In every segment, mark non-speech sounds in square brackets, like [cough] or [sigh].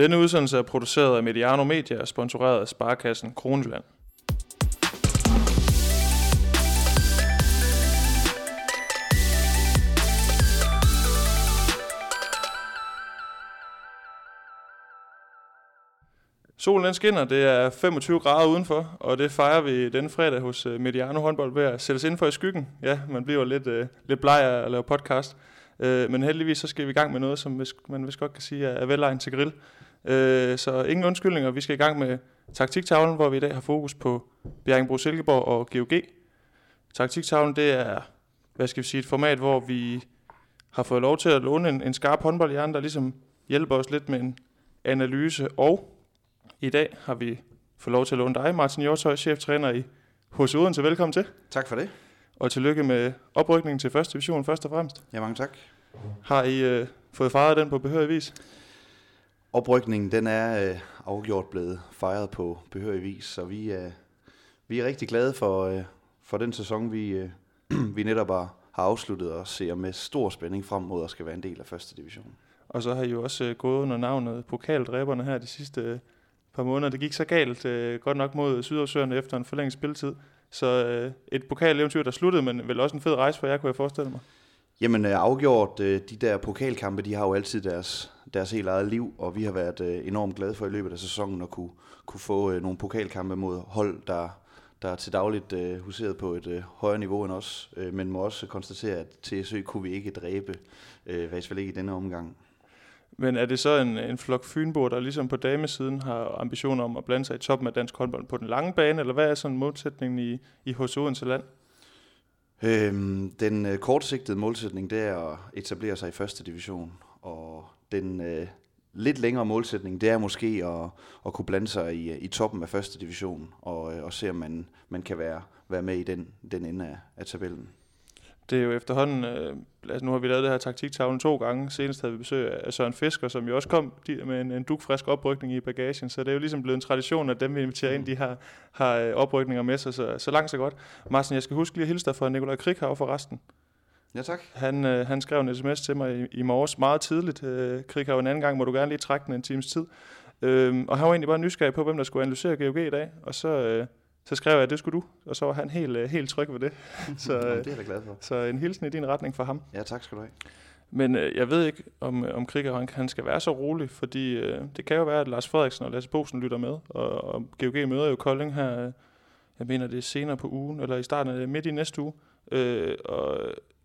Denne udsendelse er produceret af Mediano Media og sponsoreret af Sparkassen Kronjylland. Solen den skinner, det er 25 grader udenfor, og det fejrer vi denne fredag hos øh, Mediano håndbold ved at sætte os indenfor i skyggen. Ja, man bliver lidt, uh, lidt bleg af at lave podcast, uh, men heldigvis så skal vi i gang med noget, som man vist godt kan sige er velegnet til grill. Uh, så ingen undskyldninger, vi skal i gang med taktiktavlen, hvor vi i dag har fokus på Bjergenbro Silkeborg og GOG. Taktiktavlen, det er, hvad skal vi sige, et format, hvor vi har fået lov til at låne en, en skarp håndboldhjerne, der ligesom hjælper os lidt med en analyse og i dag har vi fået lov til at låne dig, Martin Hjortøj, cheftræner i hos Odense. Velkommen til. Tak for det. Og tillykke med oprykningen til første division først og fremmest. Ja, mange tak. Har I øh, fået fejret den på behørig vis? Oprykningen den er øh, afgjort blevet fejret på behørig vis, så vi, øh, vi er rigtig glade for, øh, for den sæson, vi, øh, [clears throat] vi netop har, har afsluttet og ser med stor spænding frem mod at skal være en del af første division. Og så har I jo også øh, gået under navnet Pokaldræberne her de sidste øh, par måneder. Det gik så galt, øh, godt nok mod Sydhavsøerne efter en forlænget spilletid. Så øh, et pokaleventyr, der sluttede, men vel også en fed rejse for jer, kunne jeg forestille mig. Jamen øh, afgjort, øh, de der pokalkampe, de har jo altid deres, deres helt eget liv, og vi har været øh, enormt glade for i løbet af sæsonen at kunne, kunne få nogle pokalkampe mod hold, der, der er til dagligt uh, huseret på et uh, højere niveau end os, uh, men må også konstatere, at TSØ kunne vi ikke dræbe, uh, hvad vel ikke i denne omgang. Men er det så en, en flok fynbo, der ligesom på damesiden har ambitioner om at blande sig i toppen af dansk håndbold på den lange bane, eller hvad er sådan målsætningen i, i hos Odense Land? Øhm, den øh, kortsigtede målsætning, det er at etablere sig i første division, og den øh, lidt længere målsætning, det er måske at, at kunne blande sig i, i toppen af første division, og, øh, og se om man, man kan være, være med i den, den ende af, af tabellen det er jo efterhånden, øh, altså nu har vi lavet det her taktiktavlen to gange, senest havde vi besøg af Søren Fisker, som jo også kom med en, en dukfrisk oprykning i bagagen, så det er jo ligesom blevet en tradition, at dem vi inviterer ind, de har, har øh, oprykninger med sig, så, så langt så godt. Martin, jeg skal huske lige at hilse dig fra Nikolaj Krighav for resten. Ja, tak. Han, øh, han skrev en sms til mig i, i morges meget tidligt. Øh, Krighav, en anden gang må du gerne lige trække den en times tid. Øh, og han var egentlig bare nysgerrig på, hvem der skulle analysere GOG i dag, og så... Øh, så skrev jeg, at det skulle du, og så var han helt, øh, helt tryg ved det. [laughs] Så, Jamen, det er jeg glad for. Så en hilsen i din retning for ham. Ja, tak skal du have. Men øh, jeg ved ikke, om, om Krieger han, han skal være så rolig, fordi øh, det kan jo være, at Lars Frederiksen og Lasse Bosen lytter med, og, og GOG møder jo Kolding her, øh, jeg mener det er senere på ugen, eller i starten af midt i næste uge. Øh, og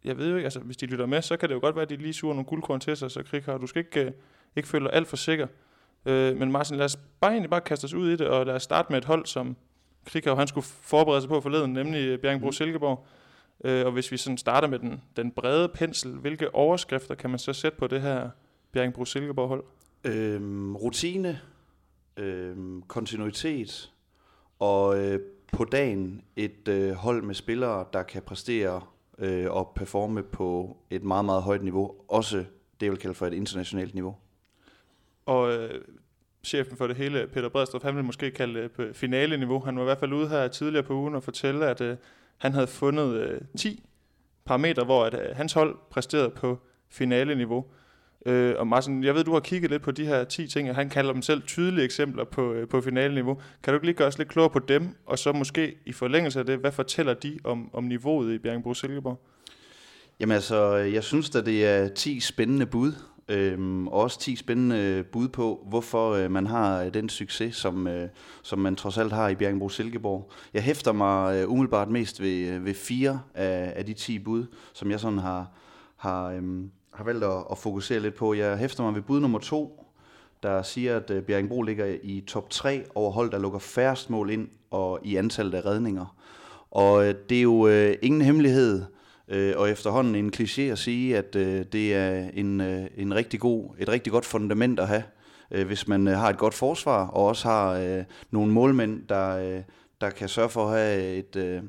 jeg ved jo ikke, altså hvis de lytter med, så kan det jo godt være, at de lige suger nogle guldkorn til sig, så Krieger, du skal ikke, øh, ikke føle dig alt for sikker. Øh, men Martin, lad os bare egentlig bare kaste os ud i det, og lad os starte med et hold, som Krikau, han skulle forberede sig på forleden, nemlig Bjergenbro mm. Silkeborg. Øh, og hvis vi sådan starter med den, den brede pensel, hvilke overskrifter kan man så sætte på det her Bjergenbro Silkeborg hold? Øhm, rutine, øhm, kontinuitet og øh, på dagen et øh, hold med spillere, der kan præstere øh, og performe på et meget, meget højt niveau. Også det, jeg vil kalde for et internationalt niveau. Og øh, chefen for det hele, Peter Bredstrup, han vil måske kalde det på finale-niveau. Han var i hvert fald ude her tidligere på ugen og fortælle, at øh, han havde fundet øh, 10 parametre, hvor at, øh, hans hold præsterede på finale-niveau. Øh, og Martin, jeg ved, du har kigget lidt på de her 10 ting, og han kalder dem selv tydelige eksempler på, øh, på finaleniveau. Kan du ikke lige gøre os lidt klogere på dem, og så måske i forlængelse af det, hvad fortæller de om, om niveauet i Bjergenbro Silkeborg? Jamen altså, jeg synes at det er 10 spændende bud, Øhm, og også 10 spændende bud på, hvorfor øh, man har øh, den succes, som, øh, som man trods alt har i Bjergenbro Silkeborg. Jeg hæfter mig øh, umiddelbart mest ved, øh, ved fire af, af de 10 bud, som jeg sådan har, har, øhm, har valgt at, at fokusere lidt på. Jeg hæfter mig ved bud nummer to, der siger, at øh, Bjerringbro ligger i top 3 over hold, der lukker færrest mål ind og i antallet af redninger. Og øh, det er jo øh, ingen hemmelighed, Øh, og efterhånden en kliché at sige, at øh, det er en, øh, en rigtig god, et rigtig godt fundament at have, øh, hvis man øh, har et godt forsvar, og også har øh, nogle målmænd, der, øh, der kan sørge for at have et, øh,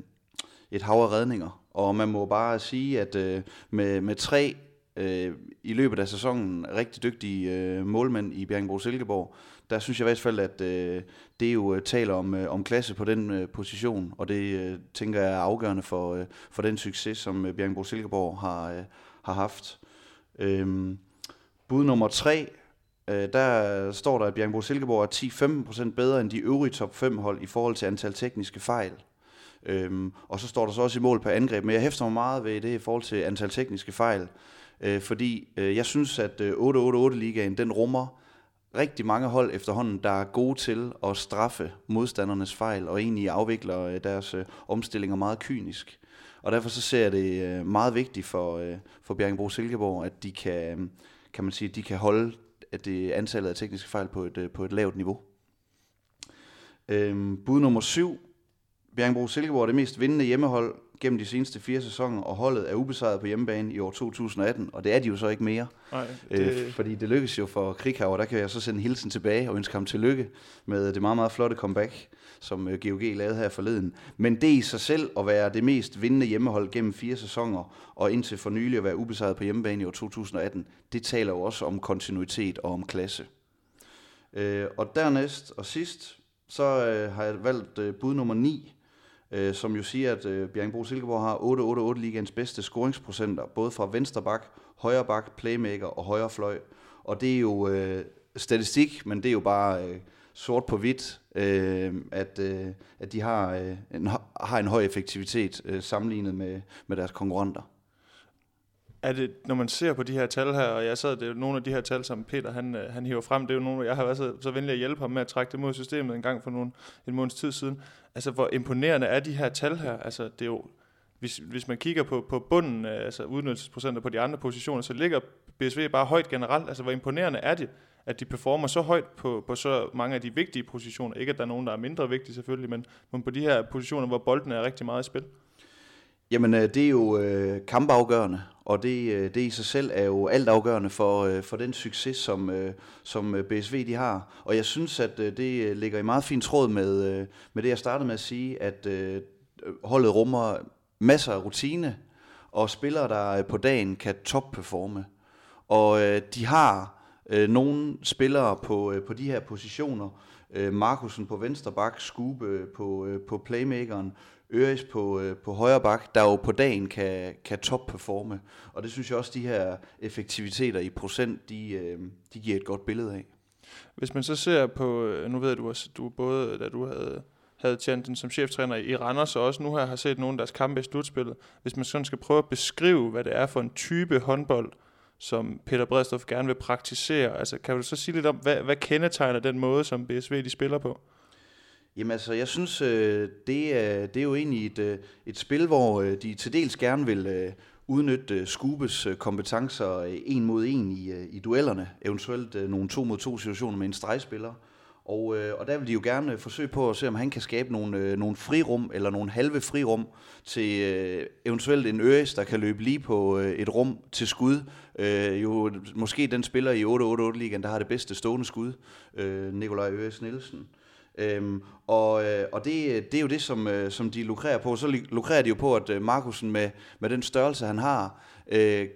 et hav af redninger. Og man må bare sige, at øh, med, med tre øh, i løbet af sæsonen rigtig dygtige øh, målmænd i Bjergbro Silkeborg, der synes jeg i hvert fald, at øh, det jo øh, taler om, øh, om klasse på den øh, position, og det øh, tænker jeg er afgørende for, øh, for den succes, som øh, Bjergenbro Silkeborg har, øh, har haft. Øh, bud nummer tre, øh, der står der, at Bjergbro Silkeborg er 10-15% bedre end de øvrige top 5 hold i forhold til antal tekniske fejl. Øhm, og så står der så også i mål på angreb, men jeg hæfter mig meget ved det i forhold til antal tekniske fejl, øh, fordi øh, jeg synes, at øh, 8-8-8-ligaen, den rummer rigtig mange hold efterhånden, der er gode til at straffe modstandernes fejl, og egentlig afvikler øh, deres øh, omstillinger meget kynisk. Og derfor så ser jeg det øh, meget vigtigt for, øh, for Bjergenbro Silkeborg, at de kan, øh, kan man sige, de kan holde at det antallet af tekniske fejl på et, øh, på et lavt niveau. Øhm, bud nummer syv. Bjergenbro Silkeborg er det mest vindende hjemmehold gennem de seneste fire sæsoner, og holdet er ubesejret på hjemmebane i år 2018, og det er de jo så ikke mere. Nej, det... Øh, fordi det lykkedes jo for Krighaver, der kan jeg så sende hilsen tilbage og ønske ham tillykke med det meget, meget flotte comeback, som øh, GOG lavede her forleden. Men det i sig selv at være det mest vindende hjemmehold gennem fire sæsoner, og indtil for nylig at være ubesejret på hjemmebane i år 2018, det taler jo også om kontinuitet og om klasse. Øh, og dernæst og sidst, så øh, har jeg valgt øh, bud nummer 9, øh, som jo siger, at øh, Bjergbro Silkeborg har 8-8-8 ligaens bedste scoringsprocenter, både fra venstre bak, højre bak, playmaker og højre fløj. Og det er jo øh, statistik, men det er jo bare øh, sort på hvidt, øh, at, øh, at de har, øh, en, har en høj effektivitet øh, sammenlignet med, med deres konkurrenter er det, når man ser på de her tal her, og jeg sad, det er jo nogle af de her tal, som Peter han, øh, han hiver frem, det er jo nogle, jeg har været så, så venlig at hjælpe ham med at trække det mod systemet en gang for nogle, en måneds tid siden. Altså, hvor imponerende er de her tal her? Altså, det er jo, hvis, hvis man kigger på, på bunden, øh, altså udnyttelsesprocenter på de andre positioner, så ligger BSV bare højt generelt. Altså, hvor imponerende er det, at de performer så højt på, på så mange af de vigtige positioner? Ikke, at der er nogen, der er mindre vigtige selvfølgelig, men, men på de her positioner, hvor bolden er rigtig meget i spil. Jamen, øh, det er jo øh, kampafgørende, og det, øh, det i sig selv er jo altafgørende for, øh, for den succes, som, øh, som øh, BSV de har. Og jeg synes, at øh, det øh, ligger i meget fin tråd med, øh, med det, jeg startede med at sige, at øh, holdet rummer masser af rutine, og spillere, der på dagen kan topperforme. Og øh, de har øh, nogle spillere på, øh, på de her positioner, øh, Markusen på venstre bak, Skube på, øh, på playmakeren, Øres på, øh, på højre bak, der jo på dagen kan, kan topperforme. Og det synes jeg også, de her effektiviteter i procent, de, øh, de giver et godt billede af. Hvis man så ser på, øh, nu ved jeg, du, du både, da du havde, havde tjent den som cheftræner i Randers, og også nu her har set nogle af deres kampe i slutspillet. Hvis man sådan skal prøve at beskrive, hvad det er for en type håndbold, som Peter Bredstof gerne vil praktisere, altså kan du så sige lidt om, hvad, hvad kendetegner den måde, som BSV de spiller på? Jamen altså, jeg synes, øh, det, er, det er jo egentlig et, øh, et spil, hvor øh, de til dels gerne vil øh, udnytte Skubes kompetencer en mod en i, i duellerne, eventuelt nogle to mod to situationer med en stregspiller. Og, og der vil de jo gerne forsøge på at se, om han kan skabe nogle, nogle frirum, eller nogle halve frirum, til eventuelt en Øres, der kan løbe lige på et rum til skud. jo måske den spiller i 8-8-8-ligaen, der har det bedste stående skud, Nikolaj Øres Nielsen. Øhm, og øh, og det, det er jo det, som, øh, som de lukrerer på. Så lukrerer de jo på, at øh, Markusen med, med den størrelse, han har, øh,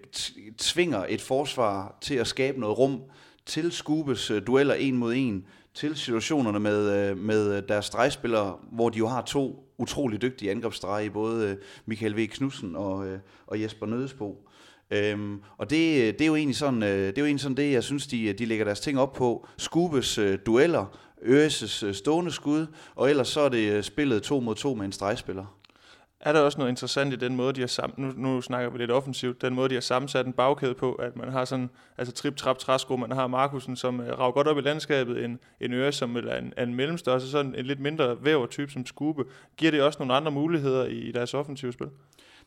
tvinger et forsvar til at skabe noget rum til Skubes øh, dueller en mod en, til situationerne med, øh, med øh, deres stregspillere, hvor de jo har to utrolig dygtige angrebsstrege, både øh, Michael V. Knudsen og, øh, og Jesper Nødesbo. Øhm, og det, det, er jo egentlig sådan, øh, det er jo egentlig sådan det, jeg synes, de, de lægger deres ting op på. Skubes øh, dueller Øres øh, stående skud, og ellers så er det øh, spillet to mod to med en stregspiller. Er der også noget interessant i den måde, de har sam- nu, nu snakker vi lidt offensivt, den måde, de har sammensat en bagkæde på, at man har sådan, altså trip, trap, træsko, man har Markusen, som uh, rager godt op i landskabet, en, en øre, som eller en, en mellemstørrelse, sådan en lidt mindre væver type som Skube. Giver det også nogle andre muligheder i, i deres offensive spil?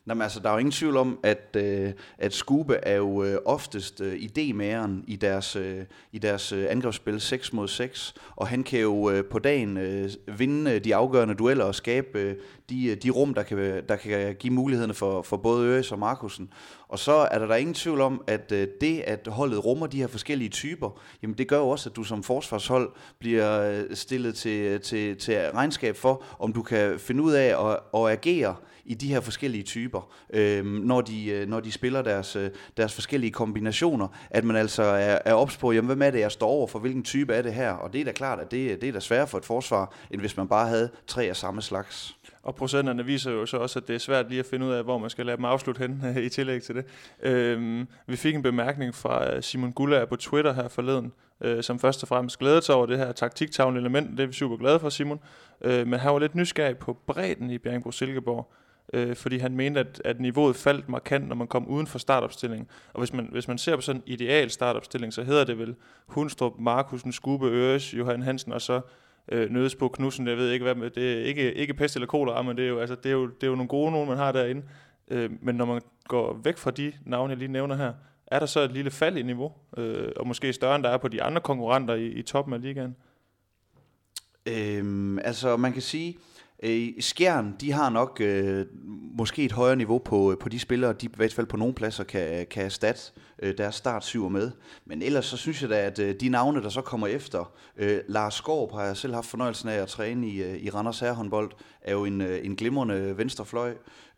Jamen, altså, der er jo ingen tvivl om, at, øh, at Skube er jo øh, oftest øh, idémageren i deres, øh, i deres øh, angrebsspil 6 mod 6, og han kan jo øh, på dagen øh, vinde de afgørende dueller og skabe øh, de, øh, de rum, der kan, der kan give mulighederne for, for både Øres og Markusen. Og så er der der ingen tvivl om, at øh, det, at holdet rummer de her forskellige typer, jamen det gør jo også, at du som forsvarshold bliver øh, stillet til, til, til regnskab for, om du kan finde ud af at, at agere i de her forskellige typer, øh, når, de, øh, når de spiller deres, øh, deres forskellige kombinationer, at man altså er, er ops på, jamen, hvem er det, jeg står over for, hvilken type er det her? Og det er da klart, at det, øh, det er da sværere for et forsvar, end hvis man bare havde tre af samme slags. og procenterne viser jo så også, at det er svært lige at finde ud af, hvor man skal lade dem afslutte hen [laughs] i tillæg til det. Øhm, vi fik en bemærkning fra Simon Gullager på Twitter her forleden, øh, som først og fremmest glæder sig over det her taktiktavle element. Det er vi super glade for, Simon. Øh, men han var lidt nysgerrig på bredden i Bjergbro Silkeborg øh, fordi han mente, at, at niveauet faldt markant, når man kom uden for startopstillingen. Og hvis man, hvis man ser på sådan en ideal startopstilling, så hedder det vel Hundstrup, Markusen, Skube, Øres, Johan Hansen og så øh, nødes på Knudsen. Jeg ved ikke, hvad med, det er ikke, ikke pest eller kolera, men det er, jo, altså, det, er jo, det er jo nogle gode nogen, man har derinde. Øh, men når man går væk fra de navne, jeg lige nævner her, er der så et lille fald i niveau, øh, og måske større end der er på de andre konkurrenter i, i toppen af ligaen? Øhm, altså man kan sige, Øh, Skjern, de har nok øh, måske et højere niveau på, øh, på de spillere, de i hvert fald på nogle pladser kan, kan erstatte øh, deres startsyver med. Men ellers så synes jeg da, at øh, de navne, der så kommer efter, øh, Lars Skorp har jeg selv haft fornøjelsen af at træne i, øh, i Randers Herrehåndbold, er jo en, øh, en glimrende venstrefløj.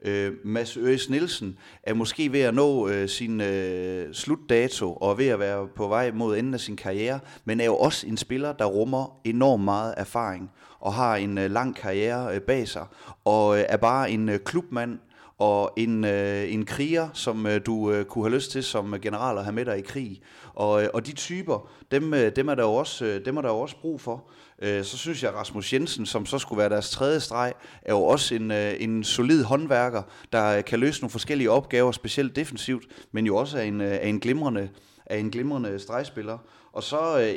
Øh, Mads Øres Nielsen er måske ved at nå øh, sin øh, slutdato og ved at være på vej mod enden af sin karriere, men er jo også en spiller, der rummer enormt meget erfaring og har en øh, lang karriere øh, bag sig, og øh, er bare en øh, klubmand og en, øh, en kriger, som øh, du øh, kunne have lyst til som general at have med dig i krig. Og, øh, og de typer, dem, øh, dem, er der jo også, øh, dem er der jo også brug for. Øh, så synes jeg, Rasmus Jensen, som så skulle være deres tredje streg, er jo også en, øh, en solid håndværker, der øh, kan løse nogle forskellige opgaver, specielt defensivt, men jo også er en, øh, er en glimrende er en glimrende stregspiller. Og så, øh,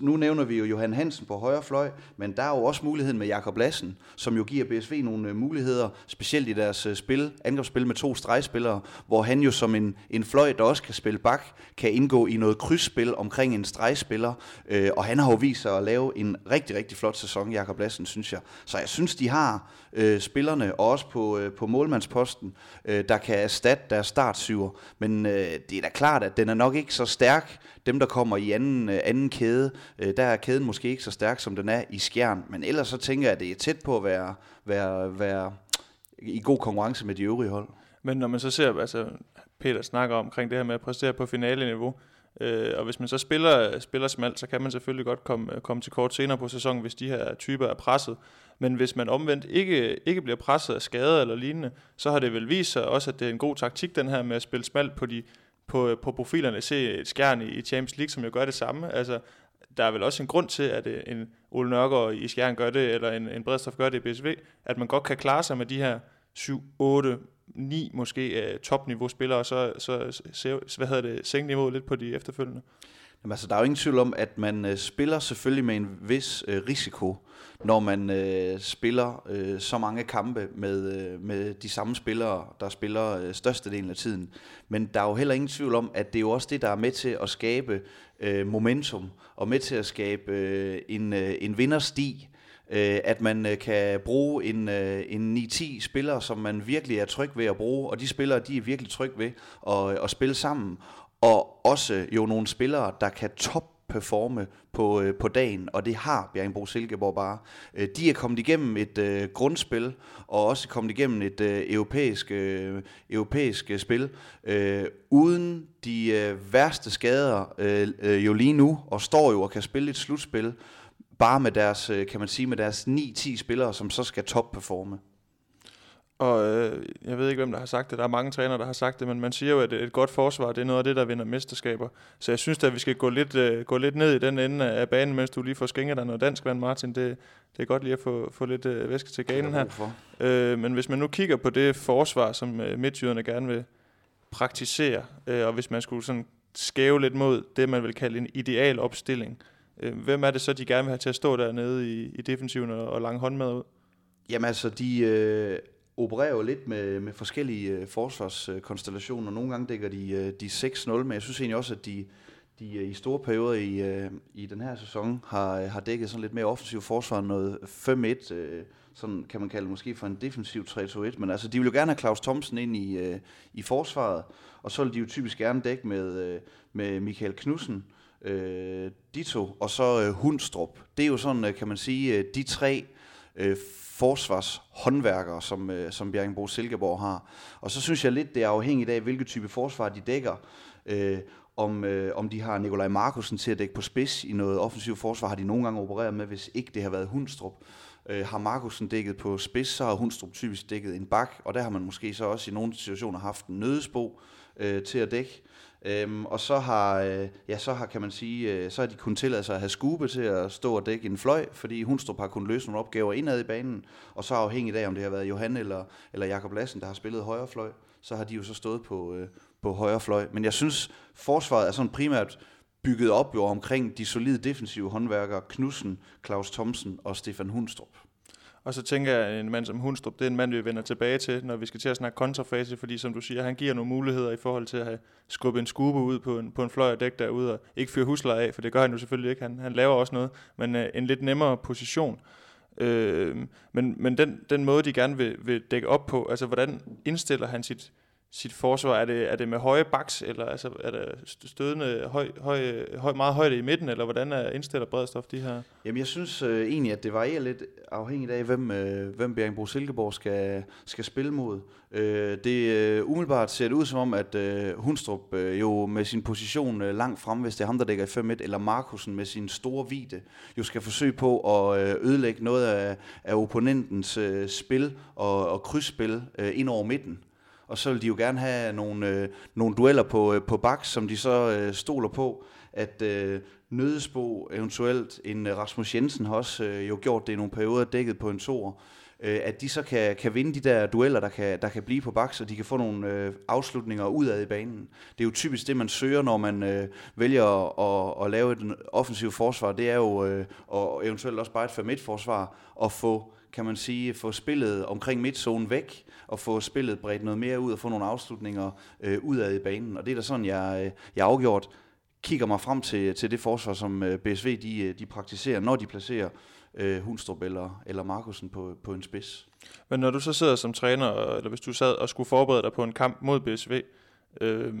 nu nævner vi jo Johan Hansen på højre fløj, men der er jo også muligheden med Jakob Lassen, som jo giver BSV nogle øh, muligheder, specielt i deres øh, spil, angrebsspil med to stregspillere, hvor han jo som en, en fløj, der også kan spille bak, kan indgå i noget krydsspil omkring en stregspiller, øh, og han har jo vist sig at lave en rigtig, rigtig flot sæson, Jakob Lassen, synes jeg. Så jeg synes, de har øh, spillerne, og også på, øh, på målmandsposten, øh, der kan erstatte deres startsyver, men øh, det er da klart, at den er nok ikke så stærk, dem der kommer i anden, øh, anden kæde, øh, der er kæden måske ikke så stærk, som den er i skjern. Men ellers så tænker jeg, at det er tæt på at være, være, være i god konkurrence med de øvrige hold. Men når man så ser, altså Peter snakker omkring det her med at præstere på finale-niveau, øh, og hvis man så spiller, spiller smalt, så kan man selvfølgelig godt komme, øh, komme til kort senere på sæsonen, hvis de her typer er presset. Men hvis man omvendt ikke, ikke bliver presset af skader eller lignende, så har det vel vist sig også, at det er en god taktik, den her med at spille smalt på de på, på profilerne se et skjern i, i Champions League, som jo gør det samme. Altså, der er vel også en grund til, at øh, en Ole Nørgaard i Skjern gør det, eller en, en Bredstof gør det i BSV, at man godt kan klare sig med de her 7, 8, 9 måske øh, topniveau spillere, og så, så, så hvad hedder det, sænke niveauet lidt på de efterfølgende. Jamen, altså, der er jo ingen tvivl om, at man øh, spiller selvfølgelig med en vis øh, risiko, når man øh, spiller øh, så mange kampe med, øh, med de samme spillere, der spiller øh, størstedelen af tiden. Men der er jo heller ingen tvivl om, at det er jo også det, der er med til at skabe øh, momentum, og med til at skabe øh, en, øh, en vindersti, øh, at man øh, kan bruge en, øh, en 9-10 spillere, som man virkelig er tryg ved at bruge, og de spillere, de er virkelig tryg ved at, at spille sammen og også jo nogle spillere, der kan top performe på, øh, på dagen, og det har Bjerringbro Silkeborg bare. Øh, de er kommet igennem et øh, grundspil, og også kommet igennem et øh, europæisk, øh, europæisk øh, spil, øh, uden de øh, værste skader øh, øh, jo lige nu, og står jo og kan spille et slutspil, bare med deres, øh, kan man sige, med deres 9-10 spillere, som så skal top performe. Og øh, jeg ved ikke, hvem der har sagt det. Der er mange trænere, der har sagt det, men man siger jo, at et godt forsvar, det er noget af det, der vinder mesterskaber. Så jeg synes at vi skal gå lidt, øh, gå lidt ned i den ende af banen, mens du lige får skænket dig noget dansk vand, Martin. Det, det er godt lige at få, få lidt øh, væske til ganen her. Øh, men hvis man nu kigger på det forsvar, som øh, midtjyderne gerne vil praktisere, øh, og hvis man skulle sådan skæve lidt mod det, man vil kalde en ideal opstilling, øh, hvem er det så, de gerne vil have til at stå dernede i, i defensiven og, og lange håndmad ud? Jamen altså, de... Øh opererer jo lidt med, med forskellige øh, forsvarskonstellationer. Nogle gange dækker de, øh, de 6-0, men jeg synes egentlig også, at de, de øh, i store perioder i, øh, i den her sæson har, øh, har dækket sådan lidt mere offensiv forsvar, noget 5-1, øh, sådan kan man kalde det måske for en defensiv 3-2-1, men altså de vil jo gerne have Claus Thomsen ind i, øh, i forsvaret, og så vil de jo typisk gerne dække med, øh, med Michael Knudsen, øh, Dito, og så øh, Hundstrup. Det er jo sådan, øh, kan man sige, øh, de tre øh, forsvarshåndværkere, som, øh, som Bjergenbro Silkeborg har. Og så synes jeg lidt, det er afhængigt af, hvilket type forsvar de dækker. Øh, om, øh, om de har Nikolaj Markusen til at dække på spids i noget offensivt forsvar, har de nogle gange opereret med, hvis ikke det har været Hundstrup. Øh, har Markusen dækket på spids, så har Hundstrup typisk dækket en bak, og der har man måske så også i nogle situationer haft en nødesbo øh, til at dække. Øhm, og så har, øh, ja, så har, kan man sige, øh, så har de kun tilladt sig at have skube til at stå og dække en fløj, fordi Hundstrup har kunnet løse nogle opgaver indad i banen, og så afhængigt af, om det har været Johan eller, eller Jakob Lassen, der har spillet højre fløj, så har de jo så stået på, øh, på højre fløj. Men jeg synes, forsvaret er sådan primært bygget op jo omkring de solide defensive håndværkere, Knudsen, Claus Thomsen og Stefan Hundstrup. Og så tænker jeg, at en mand som Hundstrup, det er en mand, vi vender tilbage til, når vi skal til at snakke kontrafase, fordi som du siger, han giver nogle muligheder i forhold til at have skubbet en skube ud på en, på en fløj og dæk derude, og ikke fyre husleje af, for det gør han jo selvfølgelig ikke. Han, han laver også noget, men øh, en lidt nemmere position. Øh, men men den, den måde, de gerne vil, vil dække op på, altså hvordan indstiller han sit, sit forsvar? Er det, er det med høje baks, eller altså, er der stødende høj, høj, høj, meget højde i midten, eller hvordan er indstiller Bredstof de her? Jamen jeg synes øh, egentlig, at det varierer lidt afhængigt af, hvem, øh, hvem Bjergbro Silkeborg skal, skal spille mod. Øh, det øh, umiddelbart ser det ud som om, at øh, Hundstrup øh, jo med sin position øh, langt frem, hvis det er ham, der dækker i 5-1, eller Markusen med sin store vide, jo skal forsøge på at øh, ødelægge noget af, af opponentens øh, spil og, og krydsspil øh, ind over midten og så vil de jo gerne have nogle, øh, nogle dueller på, øh, på bak, som de så øh, stoler på, at øh, Nødesbo, eventuelt en øh, Rasmus Jensen har også øh, jo gjort det i nogle perioder, dækket på en tor, øh, at de så kan, kan vinde de der dueller, der kan, der kan blive på baks, og de kan få nogle øh, afslutninger udad i banen. Det er jo typisk det, man søger, når man øh, vælger at, at, at lave et offensivt forsvar. Det er jo, øh, og eventuelt også bare et 5-1-forsvar, at få kan man sige, få spillet omkring midtzonen væk, og få spillet bredt noget mere ud, og få nogle afslutninger øh, udad i banen. Og det er da sådan, jeg, øh, jeg afgjort kigger mig frem til, til det forsvar, som øh, BSV de, øh, de praktiserer, når de placerer øh, Hunstrup eller, eller Markusen på, på en spids. Men når du så sidder som træner, eller hvis du sad og skulle forberede dig på en kamp mod BSV, øh,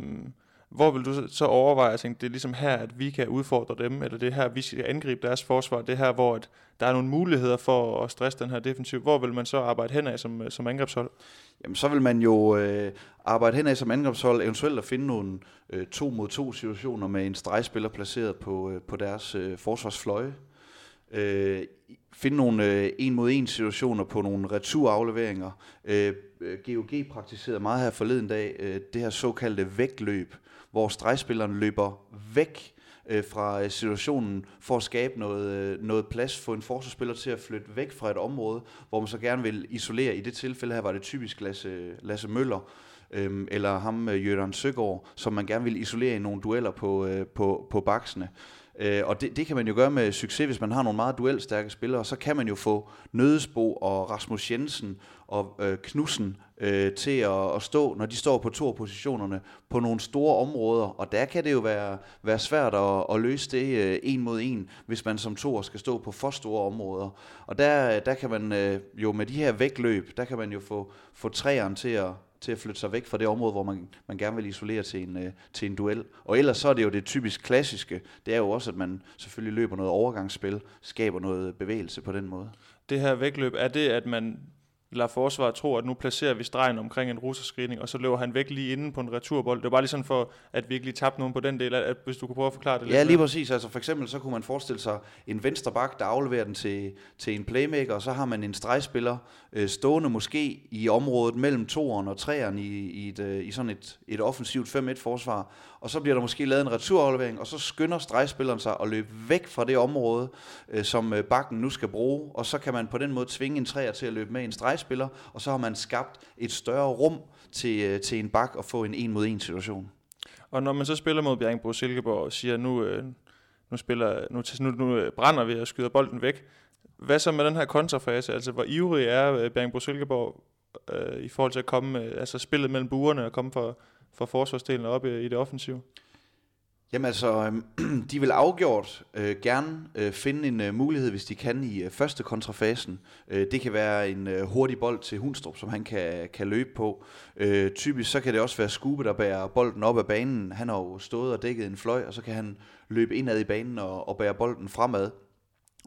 hvor vil du så overveje at tænke, det er ligesom her, at vi kan udfordre dem, eller det er her, vi skal angribe deres forsvar, det er her, hvor at der er nogle muligheder for at stresse den her defensiv. Hvor vil man så arbejde henad som, øh, som angrebshold? Jamen, så vil man jo øh, arbejde henad som angrebshold, eventuelt at finde nogle øh, to mod to situationer med en stregspiller placeret på, øh, på deres øh, forsvarsfløje. Øh, finde nogle øh, en mod en situationer på nogle returafleveringer. Øh, øh GOG praktiserede meget her forleden dag øh, det her såkaldte vægtløb, hvor stregspilleren løber væk øh, fra øh, situationen for at skabe noget, øh, noget plads, få en forsvarsspiller til at flytte væk fra et område, hvor man så gerne vil isolere. I det tilfælde her var det typisk Lasse, Lasse Møller, øh, eller ham øh, Jørgen Søgaard, som man gerne vil isolere i nogle dueller på, øh, på, på baksene. Øh, og det, det kan man jo gøre med succes, hvis man har nogle meget duelstærke spillere, så kan man jo få Nødesbo og Rasmus Jensen og øh, Knudsen øh, til at, at stå, når de står på to positionerne, på nogle store områder, og der kan det jo være, være svært at, at løse det øh, en mod en, hvis man som to skal stå på for store områder. Og der, der kan man øh, jo med de her vægtløb, der kan man jo få, få træerne til at, til at flytte sig væk fra det område, hvor man, man gerne vil isolere til en, øh, til en duel. Og ellers så er det jo det typisk klassiske, det er jo også, at man selvfølgelig løber noget overgangsspil, skaber noget bevægelse på den måde. Det her vægtløb, er det, at man lader forsvaret tro, at nu placerer vi stregen omkring en russerscreening, og så løber han væk lige inden på en returbold. Det var bare lige sådan for, at vi ikke lige tabte nogen på den del, at, hvis du kunne prøve at forklare det lidt. Ja, lige præcis. Altså for eksempel så kunne man forestille sig en venstre bak, der afleverer den til, til en playmaker, og så har man en stregspiller øh, stående måske i området mellem toeren og treeren i, i, et, øh, i sådan et, et offensivt 5-1 forsvar, og så bliver der måske lavet en returaflevering, og så skynder stregspilleren sig at løbe væk fra det område, øh, som øh, bakken nu skal bruge, og så kan man på den måde tvinge en træer til at løbe med en stregspiller, og så har man skabt et større rum til, øh, til en bak og få en en mod en situation. Og når man så spiller mod Bjergbro Silkeborg og siger, nu, øh, nu, spiller, nu, nu, nu øh, brænder vi og skyder bolden væk, hvad så med den her kontrafase? Altså, hvor ivrig er øh, Silkeborg øh, i forhold til at komme, øh, altså spillet mellem buerne og komme for, for forsvarsdelen op øh, i, det offensive? Jamen altså, øh, [clears throat] de vil afgjort øh, gerne øh, finde en øh, mulighed, hvis de kan i øh, første kontrafasen. Øh, det kan være en øh, hurtig bold til Hundstrup, som han kan, kan løbe på. Øh, typisk så kan det også være Skube, der bærer bolden op af banen. Han har jo stået og dækket en fløj, og så kan han løbe indad i banen og, og bære bolden fremad.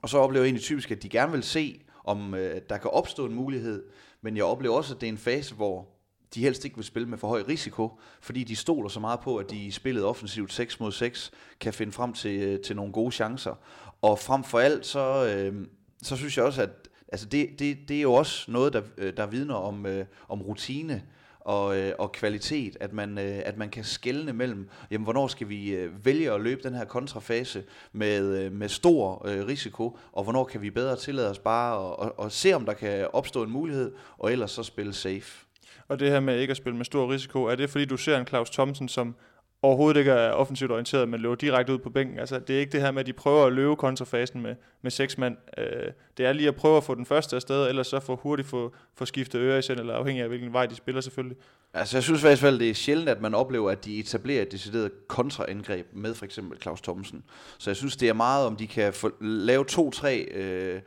Og så oplever jeg egentlig typisk, at de gerne vil se, om øh, der kan opstå en mulighed. Men jeg oplever også, at det er en fase, hvor de helst ikke vil spille med for høj risiko, fordi de stoler så meget på, at de i spillet offensivt 6 mod 6 kan finde frem til, øh, til nogle gode chancer. Og frem for alt, så, øh, så synes jeg også, at altså det, det, det er jo også noget, der, øh, der vidner om, øh, om rutine og, øh, og kvalitet, at man, øh, at man kan skelne mellem, jamen, hvornår skal vi øh, vælge at løbe den her kontrafase med, øh, med stor øh, risiko, og hvornår kan vi bedre tillade os bare at, og, at se, om der kan opstå en mulighed, og ellers så spille safe. Og det her med ikke at spille med stor risiko, er det fordi du ser en Claus Thomsen, som overhovedet ikke er offensivt orienteret, men løber direkte ud på bænken. Altså, det er ikke det her med, at de prøver at løbe kontrafasen med, med seks mand. Øh, det er lige at prøve at få den første afsted, eller så få hurtigt få, få skiftet øre i send, eller afhængig af, hvilken vej de spiller selvfølgelig. Altså, jeg synes faktisk, at det er sjældent, at man oplever, at de etablerer et decideret kontraangreb med for eksempel Claus Thomsen. Så jeg synes, det er meget, om de kan få, lave to-tre øh,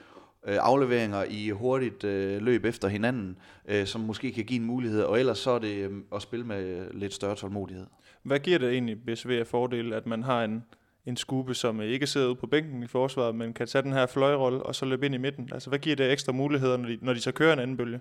øh, afleveringer i hurtigt øh, løb efter hinanden, øh, som måske kan give en mulighed, og ellers så er det øh, at spille med lidt større tålmodighed. Hvad giver det egentlig BSV af fordel, at man har en, en skube, som ikke sidder ude på bænken i forsvaret, men kan tage den her fløjrolle og så løbe ind i midten? Altså, hvad giver det ekstra muligheder, når de, når de så kører en anden bølge?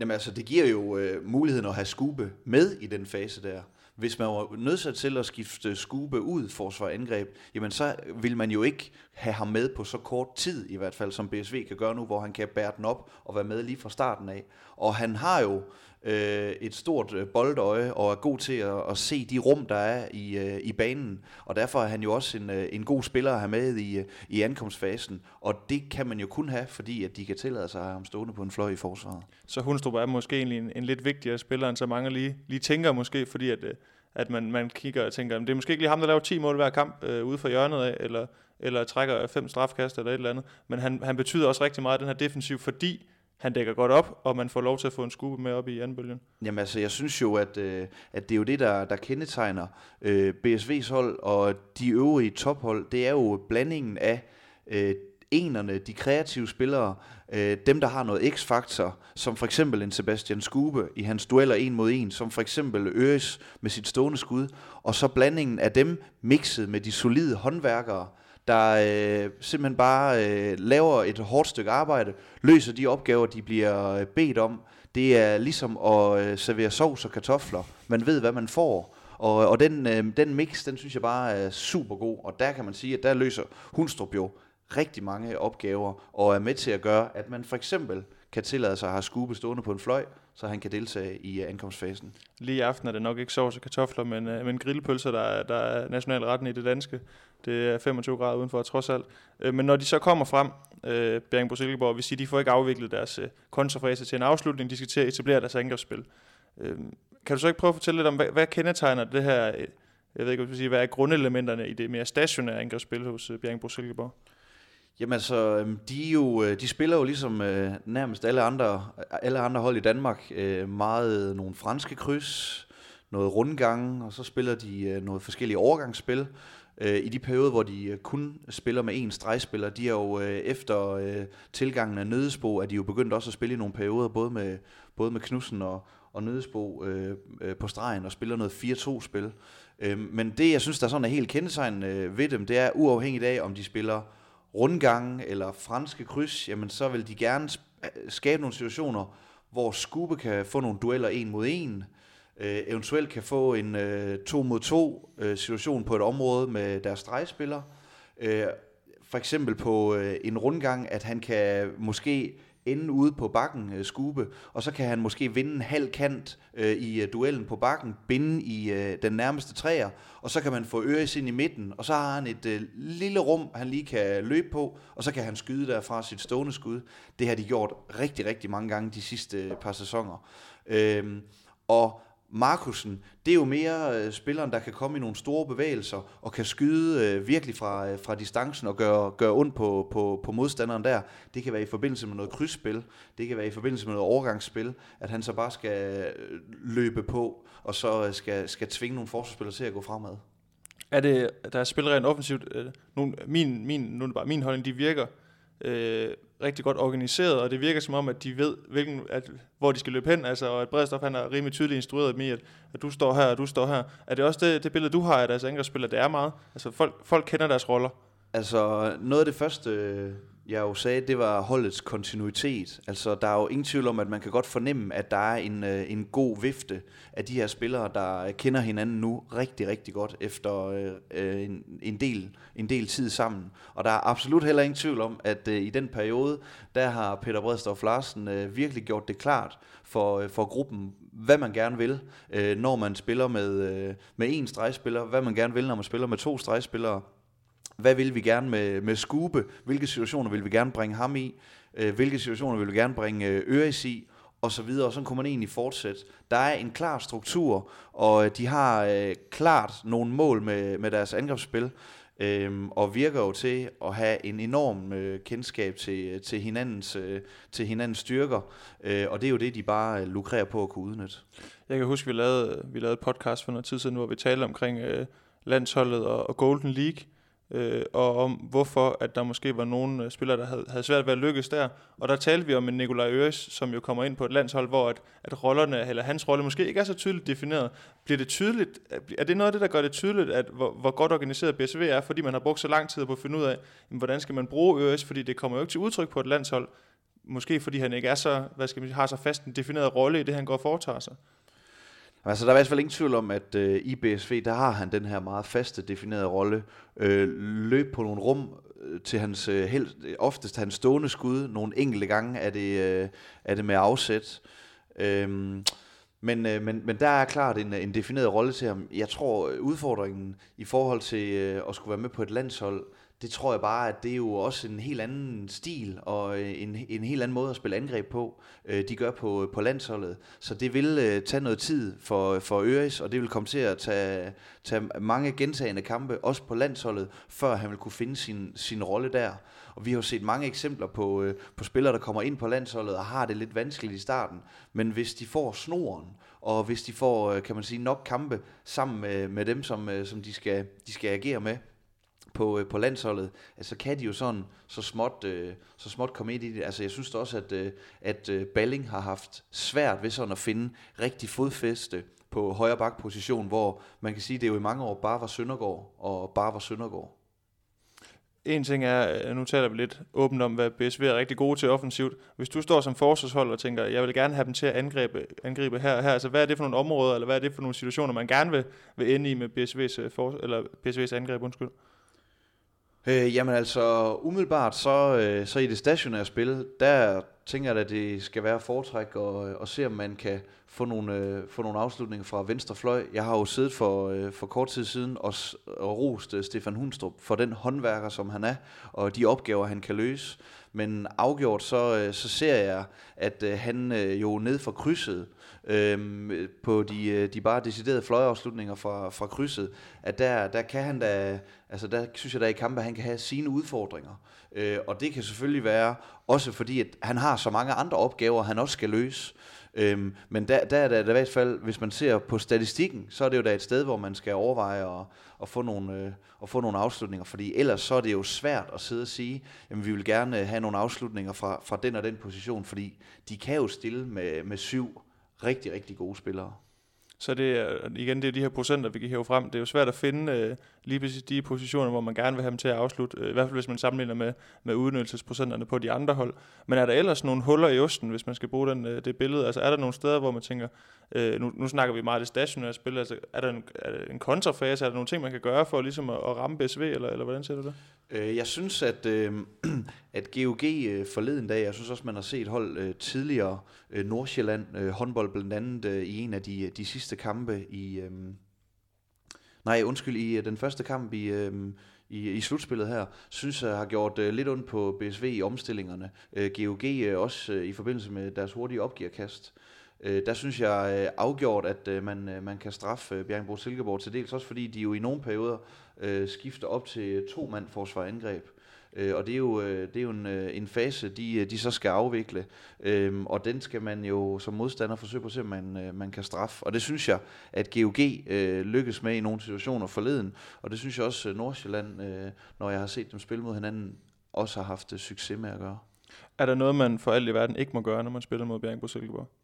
Jamen altså, det giver jo øh, muligheden at have skube med i den fase der. Hvis man var nødsat til at skifte skube ud forsvar angreb, jamen så vil man jo ikke have ham med på så kort tid, i hvert fald som BSV kan gøre nu, hvor han kan bære den op og være med lige fra starten af. Og han har jo øh, et stort øh, boldøje og er god til at, at se de rum, der er i, øh, i banen. Og derfor er han jo også en, øh, en god spiller at have med i, øh, i ankomstfasen. Og det kan man jo kun have, fordi at de kan tillade sig at have ham stående på en fløj i forsvaret. Så Hundstrup er måske egentlig en, en lidt vigtigere spiller, end så mange lige, lige tænker måske, fordi at, øh, at man, man kigger og tænker, at det er måske ikke lige ham, der laver 10 mål hver kamp øh, ude for hjørnet af, eller, eller trækker fem strafkast eller et eller andet. Men han, han betyder også rigtig meget den her defensiv, fordi han dækker godt op, og man får lov til at få en skube med op i anden bølgen. Jamen altså, jeg synes jo, at, øh, at det er jo det, der, der kendetegner øh, BSV's hold og de øvrige tophold. Det er jo blandingen af øh, enerne, de kreative spillere, øh, dem der har noget x-faktor, som for eksempel en Sebastian Skube i hans dueller en mod en, som for eksempel Øres med sit stående skud, og så blandingen af dem mixet med de solide håndværkere, der øh, simpelthen bare øh, laver et hårdt stykke arbejde, løser de opgaver, de bliver øh, bedt om. Det er ligesom at øh, servere sovs og kartofler. Man ved, hvad man får. Og, og den, øh, den mix, den synes jeg bare er super god. Og der kan man sige, at der løser Hundstrup jo rigtig mange opgaver, og er med til at gøre, at man for eksempel kan tillade sig at have skube stående på en fløj, så han kan deltage i øh, ankomstfasen. Lige i aften er det nok ikke sovs og kartofler, men, øh, men grillpølser, der, er, der er nationalretten i det danske. Det er 25 grader udenfor, trods alt. Øh, men når de så kommer frem, øh, Bjergenbro Silkeborg, vil sige, de får ikke afviklet deres øh, kontrafase til en afslutning, de skal til at etablere deres angrebsspil. Øh, kan du så ikke prøve at fortælle lidt om, hvad, hvad kendetegner det her, øh, jeg ved ikke, hvad, sige, hvad er grundelementerne i det mere stationære angrebsspil hos øh, Bjergenbro Silkeborg? Jamen altså, øhm, de, de, jo, øh, de spiller jo ligesom øh, nærmest alle andre, øh, alle andre hold i Danmark øh, meget nogle franske kryds, noget rundgang, og så spiller de øh, noget forskellige overgangsspil. Øh, I de perioder, hvor de øh, kun spiller med én stregspiller, de er jo øh, efter øh, tilgangen af Nødesbo, er de jo begyndt også at spille i nogle perioder, både med, både med Knudsen og, og Nødesbo øh, øh, på stregen, og spiller noget 4-2-spil. Øh, men det, jeg synes, der sådan er helt kendetegn øh, ved dem, det er uafhængigt af, om de spiller rundgange eller franske kryds, jamen så vil de gerne skabe nogle situationer, hvor Skube kan få nogle dueller en mod en, øh, Øh, eventuelt kan få en øh, to mod to øh, situation på et område med deres stregspiller. Øh, for eksempel på øh, en rundgang, at han kan måske ende ude på bakken, øh, Skube, og så kan han måske vinde en halv kant øh, i øh, duellen på bakken, binde i øh, den nærmeste træer, og så kan man få Øres ind i midten, og så har han et øh, lille rum, han lige kan løbe på, og så kan han skyde derfra sit stående skud. Det har de gjort rigtig, rigtig mange gange de sidste øh, par sæsoner. Øh, og Markusen, det er jo mere øh, spilleren, der kan komme i nogle store bevægelser og kan skyde øh, virkelig fra, øh, fra distancen og gøre, gøre ondt på, på, på modstanderen der. Det kan være i forbindelse med noget krydsspil, det kan være i forbindelse med noget overgangsspil, at han så bare skal øh, løbe på og så øh, skal, skal tvinge nogle forsvarsspillere til at gå fremad. Er det, der er spillet offensivt, øh, nogle, min, min, nu er det bare min holdning, de virker øh, rigtig godt organiseret, og det virker som om, at de ved, hvilken, at, hvor de skal løbe hen, altså, og at Bredstof han er rimelig tydeligt instrueret med, at, at du står her, og du står her. Er det også det, det billede, du har af deres angrebsspillere, det er meget? Altså, folk, folk kender deres roller. Altså, noget af det første, jeg jo sagde, det var holdets kontinuitet. Altså, der er jo ingen tvivl om, at man kan godt fornemme, at der er en, øh, en god vifte af de her spillere, der kender hinanden nu rigtig, rigtig godt efter øh, en, en, del, en del tid sammen. Og der er absolut heller ingen tvivl om, at øh, i den periode, der har Peter Bredstorff Larsen øh, virkelig gjort det klart for, øh, for gruppen, hvad man gerne vil, øh, når man spiller med, øh, med en stregspiller, hvad man gerne vil, når man spiller med to stregspillere, hvad vil vi gerne med, med Skube? Hvilke situationer vil vi gerne bringe ham i? Øh, hvilke situationer vil vi gerne bringe øh, Øres i? Og så videre, og så kunne man egentlig fortsætte. Der er en klar struktur, og øh, de har øh, klart nogle mål med, med deres angrebsspil, øh, og virker jo til at have en enorm øh, kendskab til, øh, til, hinandens, øh, til hinandens styrker, øh, og det er jo det, de bare lukrerer på at kunne udnytte. Jeg kan huske, vi lavede, vi lavede et podcast for noget tid siden, hvor vi talte omkring øh, landsholdet og, og Golden League, øh, og om hvorfor at der måske var nogle øh, spillere, der havde, havde svært ved at lykkes der. Og der talte vi om en Nikolaj Øres, som jo kommer ind på et landshold, hvor at, at rollerne, eller hans rolle måske ikke er så tydeligt defineret. Bliver det tydeligt, øh, er det noget af det, der gør det tydeligt, at hvor, hvor godt organiseret BSV er, fordi man har brugt så lang tid på at finde ud af, jamen, hvordan skal man bruge Øres, fordi det kommer jo ikke til udtryk på et landshold, måske fordi han ikke er så, hvad skal man sige, har så fast en defineret rolle i det, han går og foretager sig. Altså, der er i hvert fald ingen tvivl om, at øh, i BSV, der har han den her meget faste, definerede rolle. Øh, løb på nogle rum øh, til hans, øh, helt, øh, oftest hans stående skud. Nogle enkelte gange er det, øh, er det med afsæt. Øh, men, øh, men, men der er klart en, en defineret rolle til ham. Jeg tror, øh, udfordringen i forhold til øh, at skulle være med på et landshold, det tror jeg bare, at det er jo også en helt anden stil og øh, en, en helt anden måde at spille angreb på, øh, de gør på, øh, på landsholdet. Så det vil øh, tage noget tid for, for Øres, og det vil komme til at tage, tage mange gentagende kampe, også på landsholdet, før han vil kunne finde sin, sin rolle der. Og vi har jo set mange eksempler på, øh, på spillere, der kommer ind på landsholdet og har det lidt vanskeligt i starten. Men hvis de får snoren, og hvis de får, kan man sige, nok kampe sammen med, med dem, som, som de, skal, de skal agere med, på, øh, på landsholdet, altså kan de jo sådan så småt, øh, så småt komme ind i det. Altså jeg synes da også, at, øh, at øh, Balling har haft svært ved sådan at finde rigtig fodfæste på højre bakposition, hvor man kan sige, at det jo i mange år bare var Søndergaard, og bare var Søndergaard. En ting er, øh, nu taler vi lidt åbent om, hvad BSV er rigtig gode til offensivt. Hvis du står som forsvarshold og tænker, jeg vil gerne have dem til at angribe, angribe her og her, altså hvad er det for nogle områder, eller hvad er det for nogle situationer, man gerne vil, vil ende i med BSV's, øh, for, eller BSV's angreb? Undskyld. Øh, jamen altså, umiddelbart så, øh, så i det stationære spil, der tænker jeg, at det skal være foretræk og, og øh, se, om man kan få nogle, øh, få nogle afslutninger fra venstre fløj. Jeg har jo siddet for, øh, for kort tid siden og, og rost øh, Stefan Hundstrup for den håndværker, som han er, og de opgaver, han kan løse. Men afgjort, så, øh, så ser jeg, at øh, han øh, jo ned for krydset, øh, øhm, på de, øh, de bare deciderede fløjeafslutninger fra, fra krydset, at der, der kan han da, altså der synes jeg da i kampe, at han kan have sine udfordringer. Øh, og det kan selvfølgelig være, også fordi at han har så mange andre opgaver, han også skal løse. Øhm, men der, der er det i hvert fald, hvis man ser på statistikken, så er det jo da et sted, hvor man skal overveje at, at, få, nogle, øh, at få nogle afslutninger. Fordi ellers så er det jo svært at sidde og sige, jamen vi vil gerne øh, have nogle afslutninger fra, fra den og den position, fordi de kan jo stille med, med syv rigtig, rigtig gode spillere. Så det er, igen, det er de her procenter, vi kan hæve frem. Det er jo svært at finde øh, lige præcis de positioner, hvor man gerne vil have dem til at afslutte, øh, i hvert fald hvis man sammenligner med, med udnyttelsesprocenterne på de andre hold. Men er der ellers nogle huller i osten, hvis man skal bruge den, øh, det billede? Altså er der nogle steder, hvor man tænker, øh, nu, nu snakker vi meget det stationære spil, altså er der en, er der en kontrafase, er der nogle ting, man kan gøre for ligesom at, at ramme BSV, eller, eller hvordan ser du det? Øh, jeg synes, at, øh, [clears throat] at GOG øh, forleden dag, jeg synes også, man har set hold øh, tidligere øh, Nordsjælland øh, håndbold blandt andet øh, i en af de, de sidste kampe i... Øh, nej, undskyld, i øh, den første kamp i... Øh, i, i slutspillet her, synes jeg har gjort øh, lidt ondt på BSV i omstillingerne. Øh, GOG øh, også øh, i forbindelse med deres hurtige opgiverkast. Øh, der synes jeg øh, afgjort, at øh, man, øh, man kan straffe øh, Bjergenbro Silkeborg til dels, også fordi de jo i nogle perioder øh, skifter op til to mand forsvar angreb. Øh, Øh, og det er jo, øh, det er jo en, øh, en fase, de, øh, de så skal afvikle. Øh, og den skal man jo som modstander forsøge på at se, om man, man kan straffe. Og det synes jeg, at GOG øh, lykkes med i nogle situationer forleden. Og det synes jeg også, at Nordsjælland, øh, når jeg har set dem spille mod hinanden, også har haft succes med at gøre. Er der noget, man for alt i verden ikke må gøre, når man spiller mod Bjergbro Silkeborg?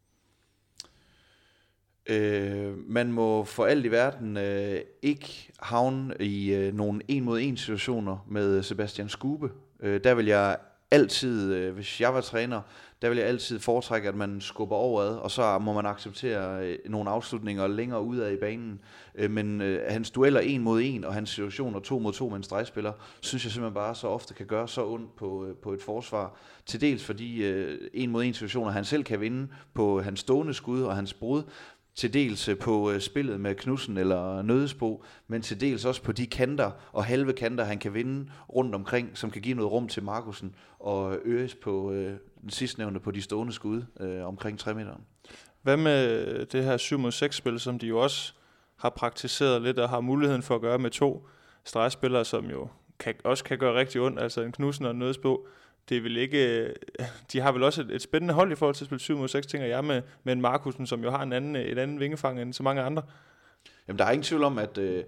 Øh, man må for alt i verden øh, ikke havne i øh, nogle en mod en situationer med øh, Sebastian Skube. Øh, der vil jeg altid, øh, hvis jeg var træner, der vil jeg altid foretrække, at man skubber overad, og så må man acceptere øh, nogle afslutninger længere udad i banen. Øh, men øh, hans dueller en mod en, og hans situationer to mod to med en stregspiller, synes jeg simpelthen bare så ofte kan gøre så ondt på, øh, på et forsvar. Til dels fordi øh, en mod en situationer, han selv kan vinde på hans stående skud og hans brud, til dels øh, på øh, spillet med Knudsen eller øh, Nødesbo, men til dels også på de kanter og halve kanter, han kan vinde rundt omkring, som kan give noget rum til Markusen og øges på øh, den sidstnævnte på de stående skud øh, omkring 3 meter. Hvad med øh, det her 7 mod 6 spil, som de jo også har praktiseret lidt og har muligheden for at gøre med to stregspillere, som jo kan, også kan gøre rigtig ondt, altså en Knudsen og en Nødesbo det vil ikke, de har vel også et, et spændende hold i forhold til at spille 7 mod 6, tænker jeg, med, med en Markusen, som jo har en anden, et andet vingefang end så mange andre. Jamen, der er ingen tvivl om, at, øh,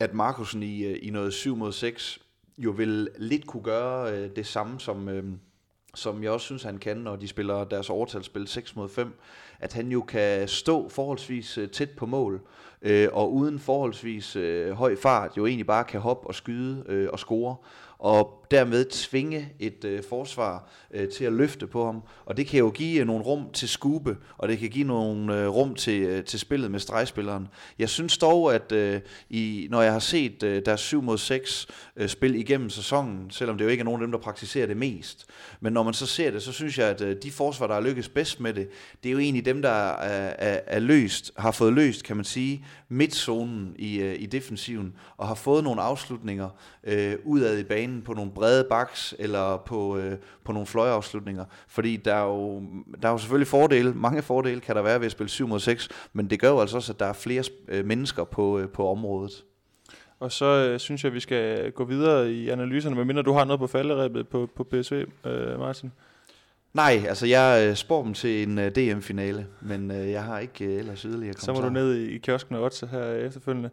at Markusen i, øh, i noget 7 mod 6 jo vil lidt kunne gøre øh, det samme, som, øh, som jeg også synes, han kan, når de spiller deres overtalsspil 6 mod 5, at han jo kan stå forholdsvis øh, tæt på mål, og uden forholdsvis høj fart jo egentlig bare kan hoppe og skyde og score og dermed tvinge et øh, forsvar øh, til at løfte på ham. Og det kan jo give øh, nogle rum til skube, og det kan give nogle øh, rum til, øh, til spillet med stregspilleren. Jeg synes dog, at øh, i, når jeg har set øh, deres 7 mod 6 øh, spil igennem sæsonen, selvom det jo ikke er nogen af dem, der praktiserer det mest, men når man så ser det, så synes jeg, at øh, de forsvar, der har lykkes bedst med det, det er jo egentlig dem, der er, er, er løst, har fået løst, kan man sige, midtzonen i, øh, i defensiven, og har fået nogle afslutninger øh, udad i banen på nogle brede baks, eller på, øh, på nogle fløjeafslutninger. Fordi der er, jo, der er jo selvfølgelig fordele, mange fordele kan der være ved at spille 7 mod 6, men det gør jo altså også, at der er flere øh, mennesker på, øh, på området. Og så øh, synes jeg, at vi skal gå videre i analyserne, medmindre du har noget på falderæbet på, på PSV, øh, Martin. Nej, altså jeg øh, spår dem til en øh, DM-finale, men uh, jeg har ikke uh, ellers yderligere Så må du ned i, i kiosken og otte her efterfølgende.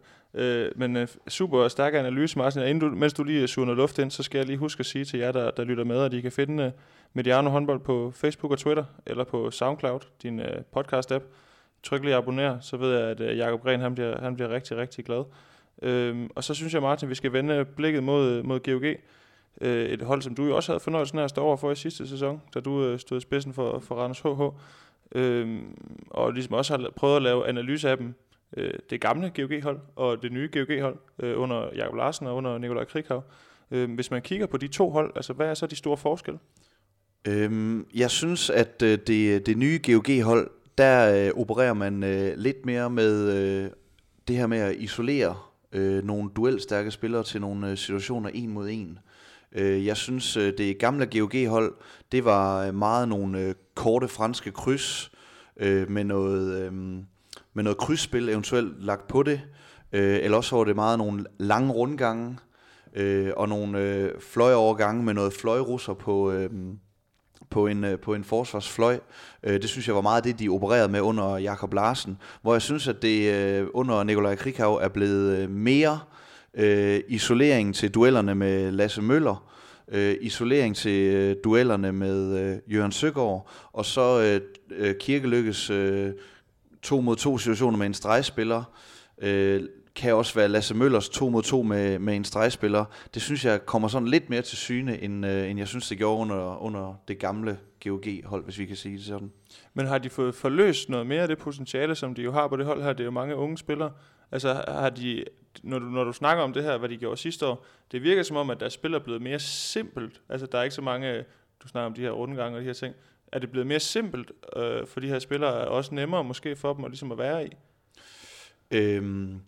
Men super stærk analyse, Martin. Inden du, mens du lige suger noget luft ind, så skal jeg lige huske at sige til jer, der, der lytter med, at I kan finde Mediano håndbold på Facebook og Twitter, eller på SoundCloud, din podcast-app. Tryk lige abonner, så ved jeg, at uh, Jacob Gren han bliver, han bliver rigtig, rigtig glad. Uh, og så synes jeg, Martin, vi skal vende blikket mod, mod GOG øh, et hold, som du jo også havde fornøjelsen af at stå over for i sidste sæson, da du øh, stod i spidsen for, for Randers HH, øh, og ligesom også har prøvet at lave analyse af dem, øh, det gamle GOG-hold og det nye GOG-hold øh, under Jakob Larsen og under Nikolaj Krighav. Øh, hvis man kigger på de to hold, altså hvad er så de store forskelle? Øhm, jeg synes, at øh, det, det nye GOG-hold, der øh, opererer man øh, lidt mere med øh, det her med at isolere øh, nogle duelstærke spillere til nogle øh, situationer en mod en. Øh, Øh, jeg synes, øh, det gamle GOG-hold, det var øh, meget nogle øh, korte franske kryds med noget, med noget krydsspil eventuelt lagt på det. eller også var det meget nogle lange rundgange og nogle fløjovergange med noget fløjrusser på, på en, på en forsvarsfløj. det synes jeg var meget det, de opererede med under Jakob Larsen. Hvor jeg synes, at det under Nikolaj Krikau er blevet mere øh, isolering til duellerne med Lasse Møller, øh, isolering til øh, duellerne med øh, Jørgen Søgaard, og så øh, øh, Kirkelykkes øh, to mod to situationer med en stregspiller, øh, kan også være Lasse Møllers to mod to med, med en stregspiller. Det synes jeg kommer sådan lidt mere til syne, end, øh, end jeg synes, det gjorde under, under det gamle GOG-hold, hvis vi kan sige det sådan. Men har de fået forløst noget mere af det potentiale, som de jo har på det hold her? Det er jo mange unge spillere. Altså har de, når du, når du snakker om det her, hvad de gjorde sidste år, det virker som om, at deres spil er blevet mere simpelt. Altså der er ikke så mange, du snakker om de her rundgange og de her ting. Er det blevet mere simpelt øh, for de her spillere, er også nemmere måske for dem at, ligesom at være i? Øhm,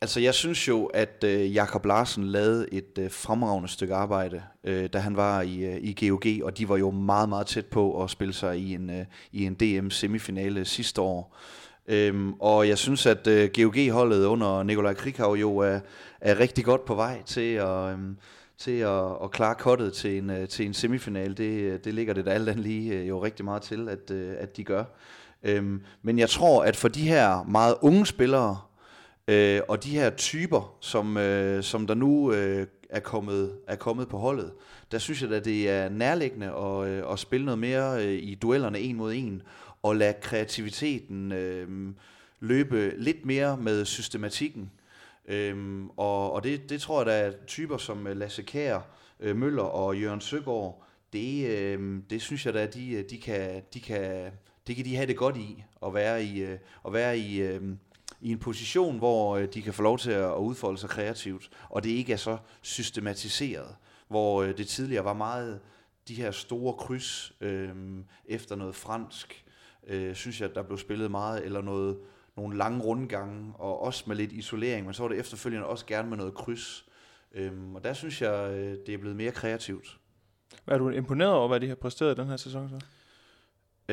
altså jeg synes jo, at øh, Jakob Larsen lavede et øh, fremragende stykke arbejde, øh, da han var i, øh, i GOG, og de var jo meget, meget tæt på at spille sig i en, øh, i en DM-semifinale sidste år. Øhm, og jeg synes, at øh, GOG-holdet under Nikolaj Krikau jo er, er rigtig godt på vej til at, øhm, til at, at klare kottet til en, øh, til en semifinal. Det, øh, det ligger det da alt andet lige øh, jo rigtig meget til, at, øh, at de gør. Øhm, men jeg tror, at for de her meget unge spillere, øh, og de her typer, som, øh, som der nu øh, er, kommet, er kommet på holdet, der synes jeg, at det er nærliggende at, øh, at spille noget mere øh, i duellerne en mod en, og lade kreativiteten øh, løbe lidt mere med systematikken. Øhm, og og det, det tror jeg, der er typer som øh, Lasse Kær, øh, Møller og Jørgen Søgaard, det, øh, det synes jeg da, at de, øh, de, kan, de kan, det kan de have det godt i, at være i, øh, at være i, øh, i en position, hvor øh, de kan få lov til at udfolde sig kreativt, og det ikke er så systematiseret, hvor det tidligere var meget de her store kryds øh, efter noget fransk, øh, synes jeg, der blev spillet meget, eller noget, nogle lange rundgange, og også med lidt isolering, men så var det efterfølgende også gerne med noget kryds. Øhm, og der synes jeg, øh, det er blevet mere kreativt. Er du imponeret over, hvad de har præsteret den her sæson så?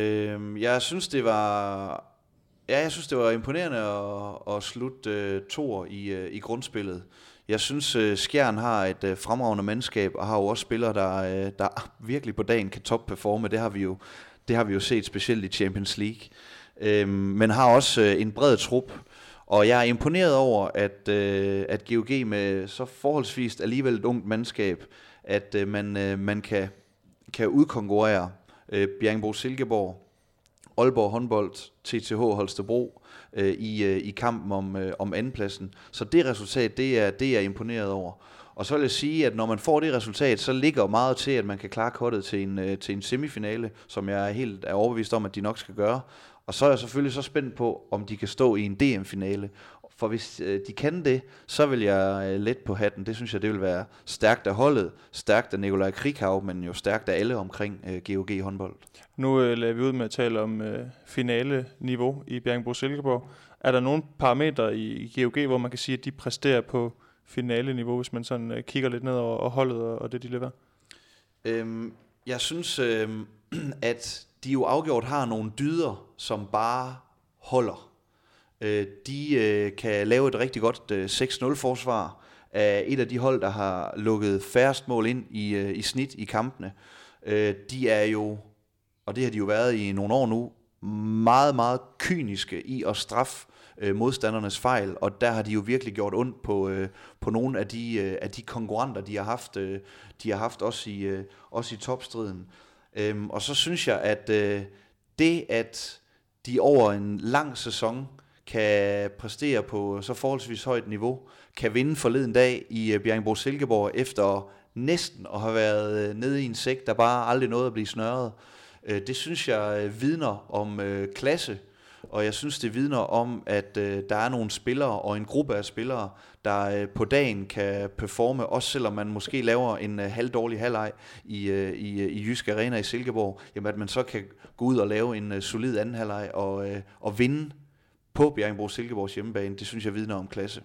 Øhm, jeg synes, det var... Ja, jeg synes, det var imponerende at, at slutte uh, toer i, uh, i grundspillet. Jeg synes, uh, Skjern har et uh, fremragende mandskab, og har jo også spillere, der, uh, der virkelig på dagen kan topperforme. Det har vi jo, det har vi jo set specielt i Champions League. Øhm, men har også øh, en bred trup. Og jeg er imponeret over, at, uh, at GOG med så forholdsvis alligevel et ungt mandskab, at øh, man, man kan, kan udkonkurrere øh, Bjergbro Silkeborg, Aalborg håndbold, TTH Holstebro øh, i, øh, i kampen om, øh, om andenpladsen. Så det resultat, det er, det er jeg imponeret over. Og så vil jeg sige, at når man får det resultat, så ligger meget til, at man kan klare kottet til en, øh, til en semifinale, som jeg er helt er overbevist om, at de nok skal gøre. Og så er jeg selvfølgelig så spændt på, om de kan stå i en DM-finale. For hvis øh, de kan det, så vil jeg øh, let på hatten. Det synes jeg, det vil være stærkt af holdet, stærkt af Nikolaj Krighav, men jo stærkt af alle omkring GOG håndbold. Nu øh, lader vi ud med at tale om øh, finale-niveau i Bjergbro Silkeborg. Er der nogle parametre i, i GOG, hvor man kan sige, at de præsterer på finale-niveau, hvis man sådan øh, kigger lidt ned over holdet og, og det, de leverer? Øhm, jeg synes, øh, [clears throat] at de jo afgjort har nogle dyder, som bare holder. Øh, de øh, kan lave et rigtig godt øh, 6-0-forsvar af et af de hold, der har lukket færrest mål ind i, øh, i snit i kampene. Øh, de er jo, og det har de jo været i nogle år nu, meget, meget kyniske i at straffe øh, modstandernes fejl, og der har de jo virkelig gjort ondt på, øh, på nogle af de, øh, af de konkurrenter, de har haft, øh, de har haft også i, øh, også i topstriden. Øhm, og så synes jeg, at øh, det, at de over en lang sæson kan præstere på så forholdsvis højt niveau, kan vinde forleden dag i øh, Silkeborg efter næsten at have været øh, nede i en sæk, der bare aldrig nåede at blive snørret. Øh, det synes jeg øh, vidner om øh, klasse, og jeg synes det vidner om, at øh, der er nogle spillere og en gruppe af spillere, der øh, på dagen kan performe, også selvom man måske laver en øh, halvdårlig halvleg i, i, i Jysk Arena i Silkeborg, jamen at man så kan gå ud og lave en solid anden halvleg og, og vinde på Bjergbro Silkeborgs hjemmebane, det synes jeg vidner om klasse.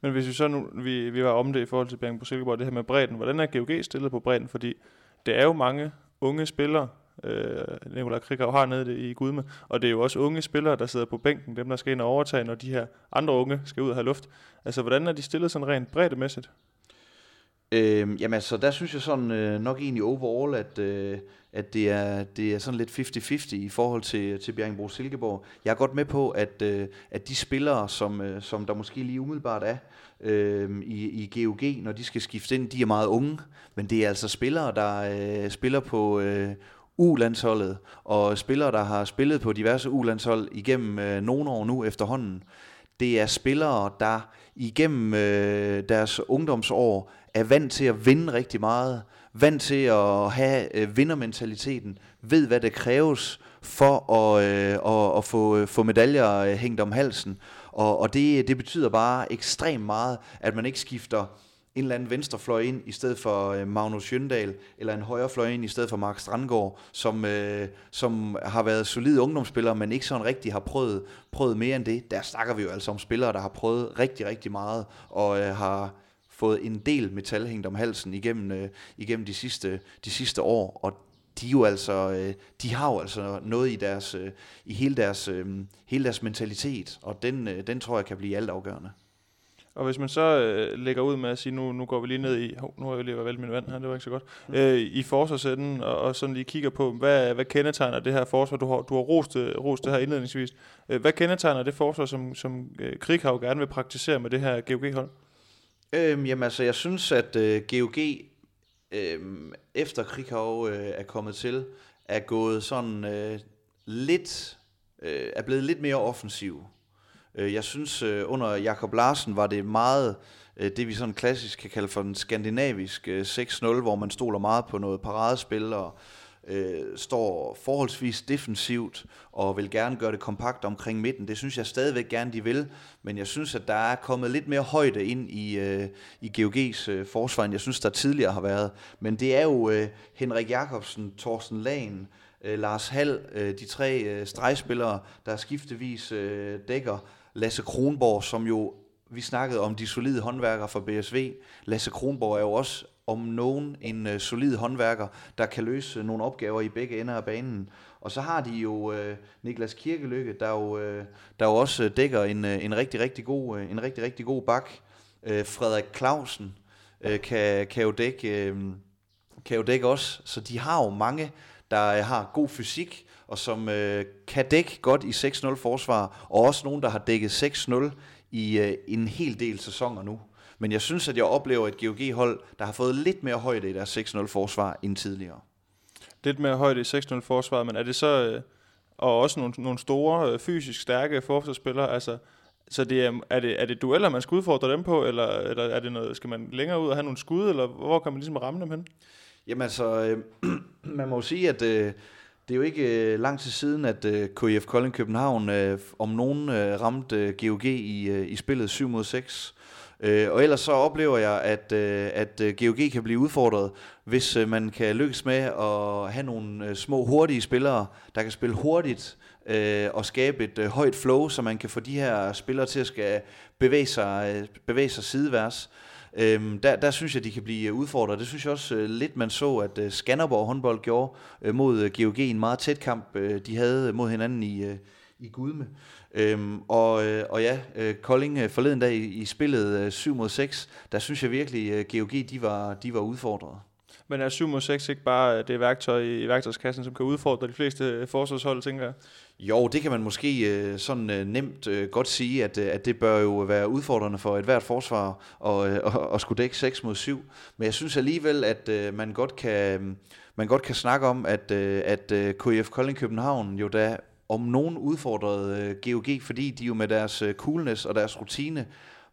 Men hvis vi så nu, vi, vi var om det i forhold til Bjergbro Silkeborg, det her med bredden, hvordan er GOG stillet på bredden? Fordi det er jo mange unge spillere, øh, Nikolaj Krighav har nede i Gudme, og det er jo også unge spillere, der sidder på bænken, dem der skal ind og overtage, når de her andre unge skal ud og have luft. Altså, hvordan er de stillet sådan rent breddemæssigt? Øhm, jamen altså, der synes jeg sådan øh, nok egentlig overall, at, øh, at det, er, det er sådan lidt 50-50 i forhold til, til Bjergbro Silkeborg. Jeg er godt med på, at, øh, at de spillere, som, øh, som der måske lige umiddelbart er øh, i, i GOG, når de skal skifte ind, de er meget unge, men det er altså spillere, der øh, spiller på øh, U-landsholdet, og spillere, der har spillet på diverse U-landshold igennem øh, nogle år nu efterhånden. Det er spillere, der igennem øh, deres ungdomsår er vant til at vinde rigtig meget, vant til at have øh, vindermentaliteten, ved hvad det kræves for at, øh, at, at få, øh, få medaljer øh, hængt om halsen. Og, og det, det betyder bare ekstremt meget, at man ikke skifter en eller anden venstrefløj ind i stedet for øh, Magnus Jøndal, eller en højrefløj ind i stedet for Mark Strandgaard, som, øh, som har været solide ungdomsspillere, men ikke sådan rigtig har prøvet, prøvet mere end det. Der snakker vi jo altså om spillere, der har prøvet rigtig, rigtig meget, og øh, har fået en del metal hængt om halsen igennem, øh, igennem de, sidste, de sidste år, og de jo altså, øh, de har jo altså noget i deres, øh, i hele deres, øh, hele deres mentalitet, og den, øh, den tror jeg kan blive altafgørende. Og hvis man så øh, lægger ud med at sige, nu, nu går vi lige ned i, oh, nu har jeg lige været min vand her, det var ikke så godt, mm. øh, i forsvarsenden, og, og sådan lige kigger på, hvad, hvad kendetegner det her forsvar? Du har, du har rost, rost det her indledningsvis. Øh, hvad kendetegner det forsvar, som, som øh, Krighav gerne vil praktisere med det her GOG-hold? Øhm, jamen altså, jeg synes, at øh, GOG, øh, efter Krighav øh, er kommet til, er gået sådan øh, lidt, øh, er blevet lidt mere offensiv. Øh, jeg synes, øh, under Jakob Larsen var det meget øh, det, vi sådan klassisk kan kalde for en skandinavisk 6-0, hvor man stoler meget på noget paradespil og øh, står forholdsvis defensivt og vil gerne gøre det kompakt omkring midten. Det synes jeg stadigvæk gerne, de vil, men jeg synes, at der er kommet lidt mere højde ind i, øh, i GOG's øh, forsvar, end jeg synes, der tidligere har været. Men det er jo øh, Henrik Jakobsen, Thorsten Lagen, øh, Lars Hall, øh, de tre øh, stregspillere, der skiftevis øh, dækker Lasse Kronborg, som jo vi snakkede om de solide håndværkere fra BSV. Lasse Kronborg er jo også om nogen en øh, solid håndværker, der kan løse øh, nogle opgaver i begge ender af banen. Og så har de jo øh, Niklas Kirkelykke, der jo, øh, der jo også øh, dækker en, øh, en rigtig, rigtig god, øh, en rigtig, rigtig god bak. Øh, Frederik Clausen øh, kan, kan, jo dække, øh, kan jo dække også. Så de har jo mange, der øh, har god fysik, og som øh, kan dække godt i 6-0 forsvar, og også nogen, der har dækket 6-0 i øh, en hel del sæsoner nu. Men jeg synes, at jeg oplever et GOG-hold, der har fået lidt mere højde i deres 6-0 forsvar end tidligere. Lidt mere højde i 6-0 forsvar, men er det så... Øh, og også nogle, nogle store, øh, fysisk stærke forsvarsspillere, altså... Så det er, er, det, er det dueller, man skal udfordre dem på, eller, eller er det noget, skal man længere ud og have nogle skud, eller hvor kan man ligesom ramme dem hen? Jamen altså, øh, [clears throat] man må jo sige, at øh, det er jo ikke øh, lang tid siden, at øh, KIF Kolding København øh, om nogen øh, ramte øh, GOG i, øh, i spillet 7 mod 6. Øh, og ellers så oplever jeg, at, øh, at øh, GOG kan blive udfordret, hvis øh, man kan lykkes med at have nogle øh, små hurtige spillere, der kan spille hurtigt øh, og skabe et øh, højt flow, så man kan få de her spillere til at skal bevæge sig, øh, bevæge sig sideværs. Øhm, der, der synes jeg, de kan blive øh, udfordret. Det synes jeg også øh, lidt, man så, at øh, Skanderborg håndbold gjorde øh, mod øh, GOG en meget tæt kamp, øh, de havde øh, mod hinanden i, øh, i Gudme. Øhm, og, øh, og ja, øh, Kolding øh, forleden dag i, i spillet øh, 7 mod 6, der synes jeg virkelig, øh, GOG de var, de var udfordret. Men er 7 mod 6 ikke bare øh, det værktøj i, i værktøjskassen, som kan udfordre de fleste forsvarshold, tænker jeg? Jo, det kan man måske øh, sådan øh, nemt øh, godt sige, at, øh, at det bør jo være udfordrende for et hvert forsvar at, øh, [laughs] at, at skulle dække 6 mod 7. Men jeg synes alligevel, at øh, man godt kan man godt kan snakke om, at, øh, at øh, KF Kolding København jo da om nogen udfordrede øh, GOG, fordi de jo med deres øh, coolness og deres rutine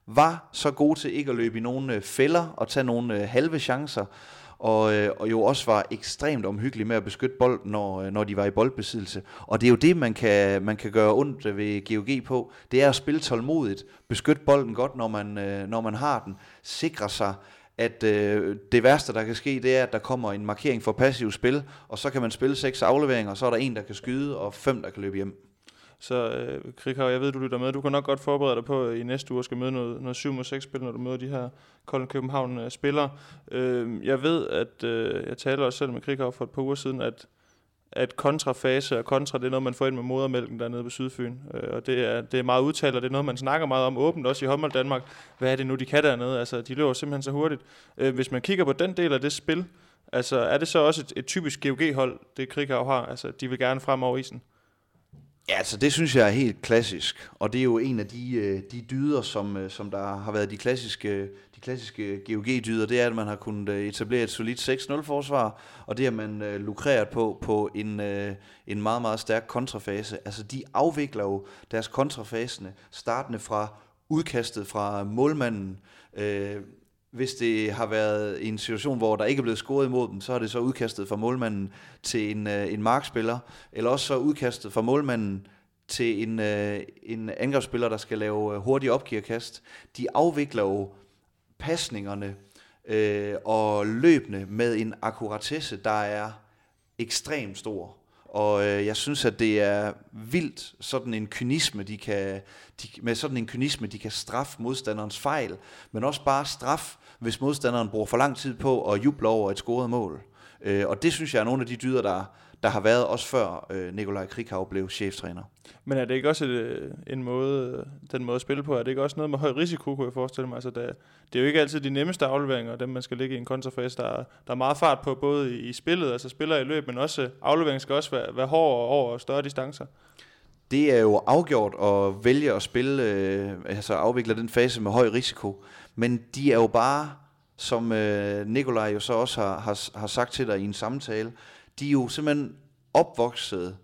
var så gode til ikke at løbe i nogle øh, fælder og tage nogle øh, halve chancer, og, øh, og jo også var ekstremt omhyggelig med at beskytte bolden, når, øh, når de var i boldbesiddelse. Og det er jo det, man kan, man kan gøre ondt ved GOG på. Det er at spille tålmodigt, beskytte bolden godt, når man, øh, når man har den, sikre sig, at øh, det værste, der kan ske, det er, at der kommer en markering for passiv spil, og så kan man spille seks afleveringer, og så er der en, der kan skyde, og fem, der kan løbe hjem. Så øh, Krikau, jeg ved, du lytter med. Du kan nok godt forberede dig på, at i næste uge skal møde noget, noget 7 mod 6 spil, når du møder de her Kolding København øh, spillere. Øh, jeg ved, at øh, jeg taler også selv med Krikau for et par uger siden, at at kontrafase og kontra, det er noget, man får ind med modermælken dernede på Sydfyn. Øh, og det er, det er meget udtalt, og det er noget, man snakker meget om åbent, også i håndbold Danmark. Hvad er det nu, de kan dernede? Altså, de løber simpelthen så hurtigt. Øh, hvis man kigger på den del af det spil, altså, er det så også et, et typisk GOG-hold, det Krikau har? Altså, de vil gerne frem over isen. Ja, altså det synes jeg er helt klassisk, og det er jo en af de, øh, de dyder, som, øh, som der har været de klassiske, de klassiske GOG-dyder, det er, at man har kunnet øh, etablere et solidt 6-0-forsvar, og det har man lukreret på på en, en meget, meget stærk kontrafase. Altså de afvikler jo deres kontrafasene, startende fra udkastet fra målmanden, hvis det har været i en situation, hvor der ikke er blevet scoret imod dem, så er det så udkastet fra målmanden til en, øh, en markspiller, eller også så udkastet fra målmanden til en, øh, en angrebsspiller, der skal lave øh, hurtige opgiverkast. De afvikler jo pasningerne øh, og løbende med en akkuratesse, der er ekstremt stor. Og øh, jeg synes, at det er vildt sådan en kynisme, de kan, de, med sådan en kynisme, de kan straffe modstanderens fejl, men også bare straf, hvis modstanderen bruger for lang tid på at juble over et scoret mål. Øh, og det synes jeg er nogle af de dyder, der, der har været også før øh, Nikolaj Krikhav blev cheftræner. Men er det ikke også et, øh, en måde, den måde at spille på? Er det ikke også noget med høj risiko, kunne jeg forestille mig? Altså, det, det er jo ikke altid de nemmeste afleveringer, dem man skal ligge i en kontrafase. Der, der er meget fart på, både i, i spillet, altså spiller i løb, men også afleveringen skal også være, være hård over større distancer. Det er jo afgjort at vælge at spille, øh, altså afvikle den fase med høj risiko. Men de er jo bare, som øh, Nikolaj jo så også har, har, har sagt til dig i en samtale, de er jo simpelthen opvokset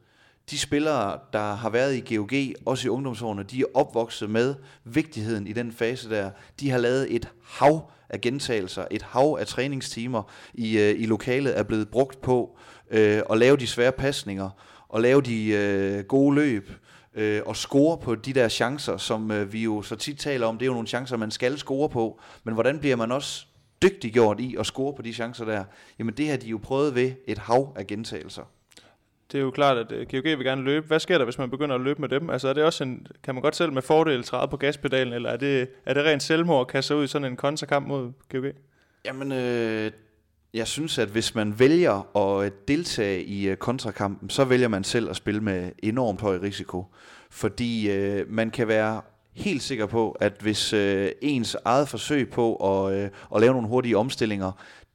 de spillere, der har været i GOG, også i ungdomsårene, de er opvokset med vigtigheden i den fase der. De har lavet et hav af gentagelser, et hav af træningstimer i, øh, i lokalet er blevet brugt på øh, at lave de svære pasninger, og lave de øh, gode løb, øh, og score på de der chancer, som øh, vi jo så tit taler om. Det er jo nogle chancer, man skal score på, men hvordan bliver man også dygtiggjort i at score på de chancer der? Jamen det har de jo prøvet ved et hav af gentagelser. Det er jo klart, at GOG øh, vil gerne løbe. Hvad sker der, hvis man begynder at løbe med dem? Altså er det også en, kan man godt selv med fordel træde på gaspedalen, eller er det, er det rent selvmord at kaste ud i sådan en kontrakamp mod GOG? Jamen, øh, jeg synes, at hvis man vælger at deltage i øh, kontrakampen, så vælger man selv at spille med enormt høj risiko. Fordi øh, man kan være helt sikker på, at hvis øh, ens eget forsøg på at, øh, at lave nogle hurtige omstillinger,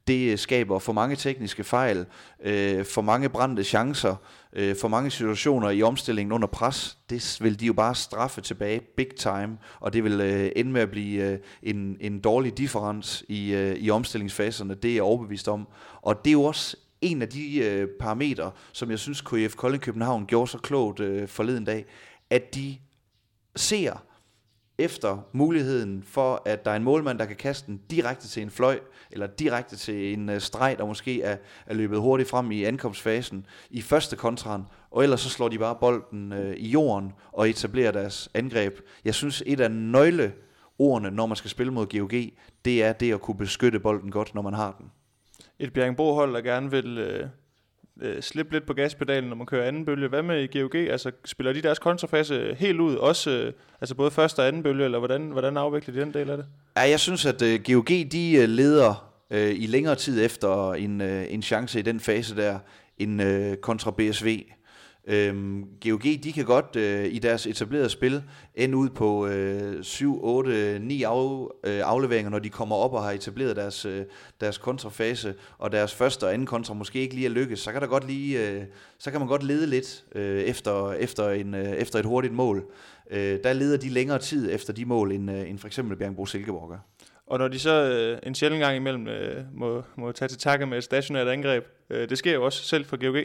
det øh, skaber for mange tekniske fejl, øh, for mange brændte chancer, øh, for mange situationer i omstillingen under pres. Det vil de jo bare straffe tilbage big time, og det vil øh, ende med at blive øh, en, en dårlig differens i, øh, i omstillingsfaserne. Det er jeg overbevist om. Og det er jo også en af de øh, parametre, som jeg synes KF Kolding København gjorde så klogt øh, forleden dag, at de ser efter muligheden for, at der er en målmand, der kan kaste den direkte til en fløj, eller direkte til en øh, streg, der måske er, er løbet hurtigt frem i ankomstfasen i første kontran, og ellers så slår de bare bolden øh, i jorden og etablerer deres angreb. Jeg synes, et af nøgleordene, når man skal spille mod GOG, det er det at kunne beskytte bolden godt, når man har den. Et Bjergenbro-hold, der gerne vil... Øh øh, slippe lidt på gaspedalen, når man kører anden bølge. Hvad med GOG? Altså, spiller de deres kontrafase helt ud, også øh, altså både første og anden bølge, eller hvordan, hvordan afvikler de den del af det? Ja, jeg synes, at øh, GOG de øh, leder øh, i længere tid efter en, øh, en chance i den fase der, en øh, kontra BSV. Øhm, GOG, de kan godt øh, i deres etablerede spil ende ud på øh, 7, 8, 9 af, øh, afleveringer, når de kommer op og har etableret deres, øh, deres kontrafase, og deres første og anden kontra måske ikke lige er lykkes, så kan, der godt lige, øh, så kan man godt lede lidt øh, efter, efter, en, øh, efter et hurtigt mål. Øh, der leder de længere tid efter de mål, end, øh, end for eksempel Bjergbro Silkeborg gør. Og når de så øh, en sjældent gang imellem øh, må, må tage til takke med et stationært angreb, øh, det sker jo også selv for GOG,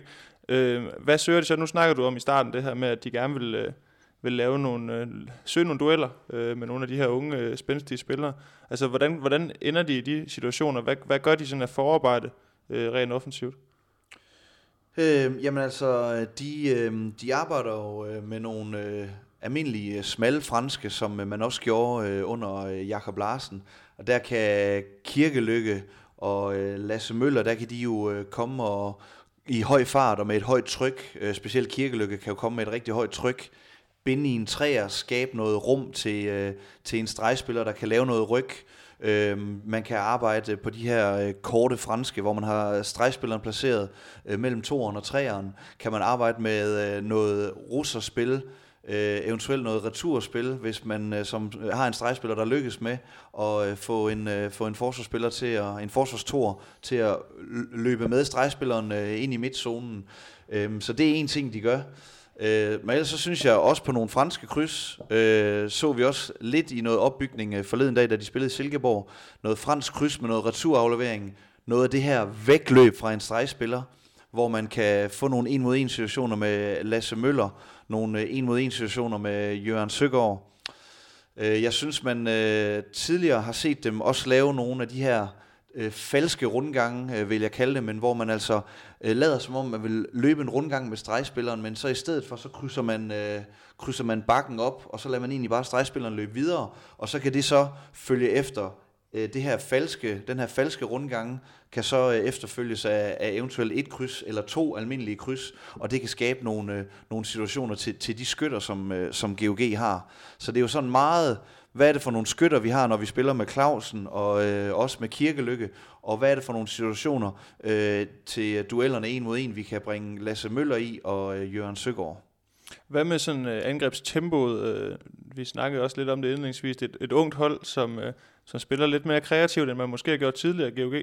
Øh, hvad søger de så? Nu snakker du om i starten det her med, at de gerne vil, øh, vil lave nogle, øh, søge nogle dueller øh, med nogle af de her unge, øh, spændstige spillere. Altså, hvordan, hvordan ender de i de situationer? Hvad, hvad gør de sådan af forarbejde øh, rent offensivt? Øh, jamen altså, de, øh, de arbejder jo øh, med nogle øh, almindelige øh, smalle franske, som øh, man også gjorde øh, under øh, Jakob Larsen. Og der kan Kirkelykke og øh, Lasse Møller, der kan de jo øh, komme og, i høj fart og med et højt tryk, øh, specielt Kirkelykke kan jo komme med et rigtig højt tryk, binde i en træer, skabe noget rum til, øh, til en stregspiller, der kan lave noget ryg. Øh, man kan arbejde på de her øh, korte franske, hvor man har stregspilleren placeret øh, mellem toeren og træeren. Kan man arbejde med øh, noget russerspil, øh, eventuelt noget returspil, hvis man øh, som øh, har en stregspiller, der lykkes med at øh, få en øh, få en forsvarsspiller til at en forsvarstor til at løbe med stregspilleren øh, ind i midtzonen. Øh, så det er en ting de gør. Øh, men ellers så synes jeg også på nogle franske kryds, øh, så vi også lidt i noget opbygning øh, forleden dag, da de spillede i Silkeborg. Noget fransk kryds med noget returaflevering. Noget af det her vækløb fra en stregspiller, hvor man kan få nogle en mod en situationer med Lasse Møller, nogle en mod en situationer med Jørgen Søgaard. Øh, jeg synes, man øh, tidligere har set dem også lave nogle af de her øh, falske rundgange, vil jeg kalde det, men hvor man altså lader som om, man vil løbe en rundgang med stregspilleren, men så i stedet for, så krydser man, krydser man bakken op, og så lader man egentlig bare stregspilleren løbe videre, og så kan det så følge efter Øh, det her falske, den her falske rundgang, kan så øh, efterfølges af, af eventuelt et kryds eller to almindelige kryds, og det kan skabe nogle, øh, nogle situationer til, til de skytter, som, øh, som GOG har. Så det er jo sådan meget, hvad er det for nogle skytter, vi har, når vi spiller med Clausen og øh, også med Kirkelykke, og hvad er det for nogle situationer øh, til duellerne en mod en, vi kan bringe Lasse Møller i og øh, Jørgen Søgaard. Hvad med sådan øh, angrebstempoet? Øh, vi snakkede også lidt om det indledningsvis. Et, et ungt hold, som, øh, som spiller lidt mere kreativt, end man måske har gjort tidligere GOG.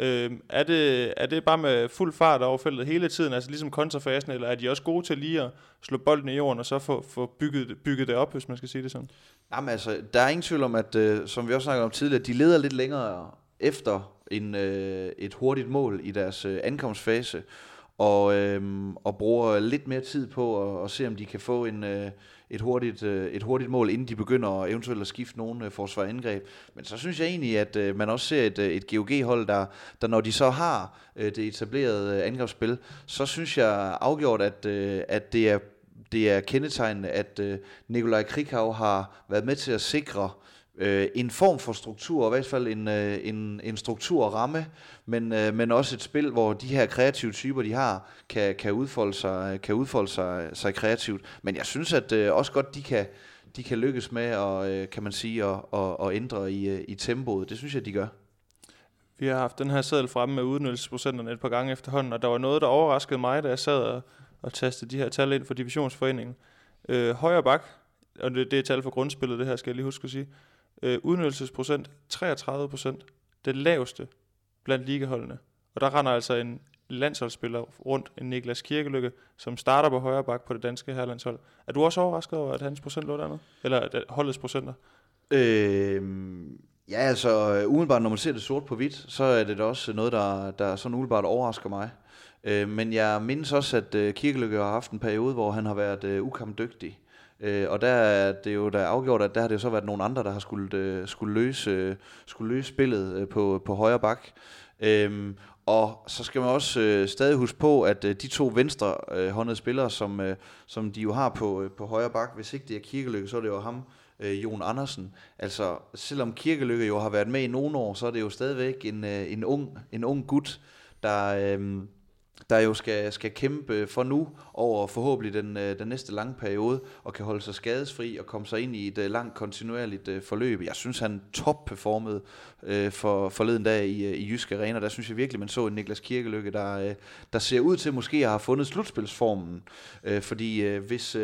Øh, er, det, er det bare med fuld fart over feltet hele tiden, altså ligesom kontrafasen, eller er de også gode til lige at slå bolden i jorden og så få, få bygget, bygget det op, hvis man skal sige det sådan? Jamen altså, der er ingen tvivl om, at øh, som vi også snakkede om tidligere, de leder lidt længere efter en, øh, et hurtigt mål i deres øh, ankomstfase og, øhm, og bruger lidt mere tid på at, at se, om de kan få en, øh, et, hurtigt, øh, et hurtigt mål, inden de begynder at eventuelt at skifte nogle øh, forsvarindgreb. Men så synes jeg egentlig, at øh, man også ser et, øh, et GOG-hold, der, der når de så har øh, det etablerede øh, angrebsspil, så synes jeg afgjort, at, øh, at det er det er kendetegnende, at øh, Nikolaj Krikau har været med til at sikre øh, en form for struktur, og i hvert fald en, øh, en, en struktur og ramme, men, øh, men også et spil, hvor de her kreative typer, de har, kan, kan udfolde, sig, kan udfolde sig, sig kreativt. Men jeg synes at øh, også godt, de kan, de kan lykkes med at, øh, kan man sige, at, at, at ændre i, øh, i tempoet. Det synes jeg, de gør. Vi har haft den her seddel fremme med udnyttelsesprocenterne et par gange efterhånden, og der var noget, der overraskede mig, da jeg sad og, og tastede de her tal ind for divisionsforeningen. Øh, højre bak, og det, det er tal for grundspillet, det her skal jeg lige huske at sige. Øh, udnyttelsesprocent 33%, Det laveste blandt ligaholdene. Og der render altså en landsholdsspiller rundt, en Niklas Kirkelykke, som starter på højre bak på det danske herrelandshold. Er du også overrasket over, at hans procent lå dernede? Eller at holdets procenter? Øh, ja, altså umiddelbart, når man ser det sort på hvidt, så er det da også noget, der, der sådan umiddelbart overrasker mig. Øh, men jeg mindes også, at øh, Kirkelykke har haft en periode, hvor han har været øh, ukampdygtig. Øh, og der er det jo der afgjort, at der har det jo så været nogle andre, der har skulle, øh, skulle, løse, øh, skulle løse spillet øh, på, på højre bak. Øhm, og så skal man også øh, stadig huske på, at øh, de to venstre øh, håndede spillere, som, øh, som de jo har på, øh, på højre bak, hvis ikke det er Kirkelykke, så er det jo ham, øh, Jon Andersen. Altså, selvom Kirkelykke jo har været med i nogle år, så er det jo stadigvæk en, øh, en, ung, en ung gut, der... Øh, der jo skal, skal kæmpe øh, for nu over forhåbentlig den, øh, den næste lange periode, og kan holde sig skadesfri og komme sig ind i et øh, langt kontinuerligt øh, forløb. Jeg synes, han topperformede uh, for forleden dag i, i Jysk Arena. Der synes jeg virkelig, man så en Niklas Kirkelykke, der, der ser ud til måske at have fundet slutspilsformen. Fordi hvis,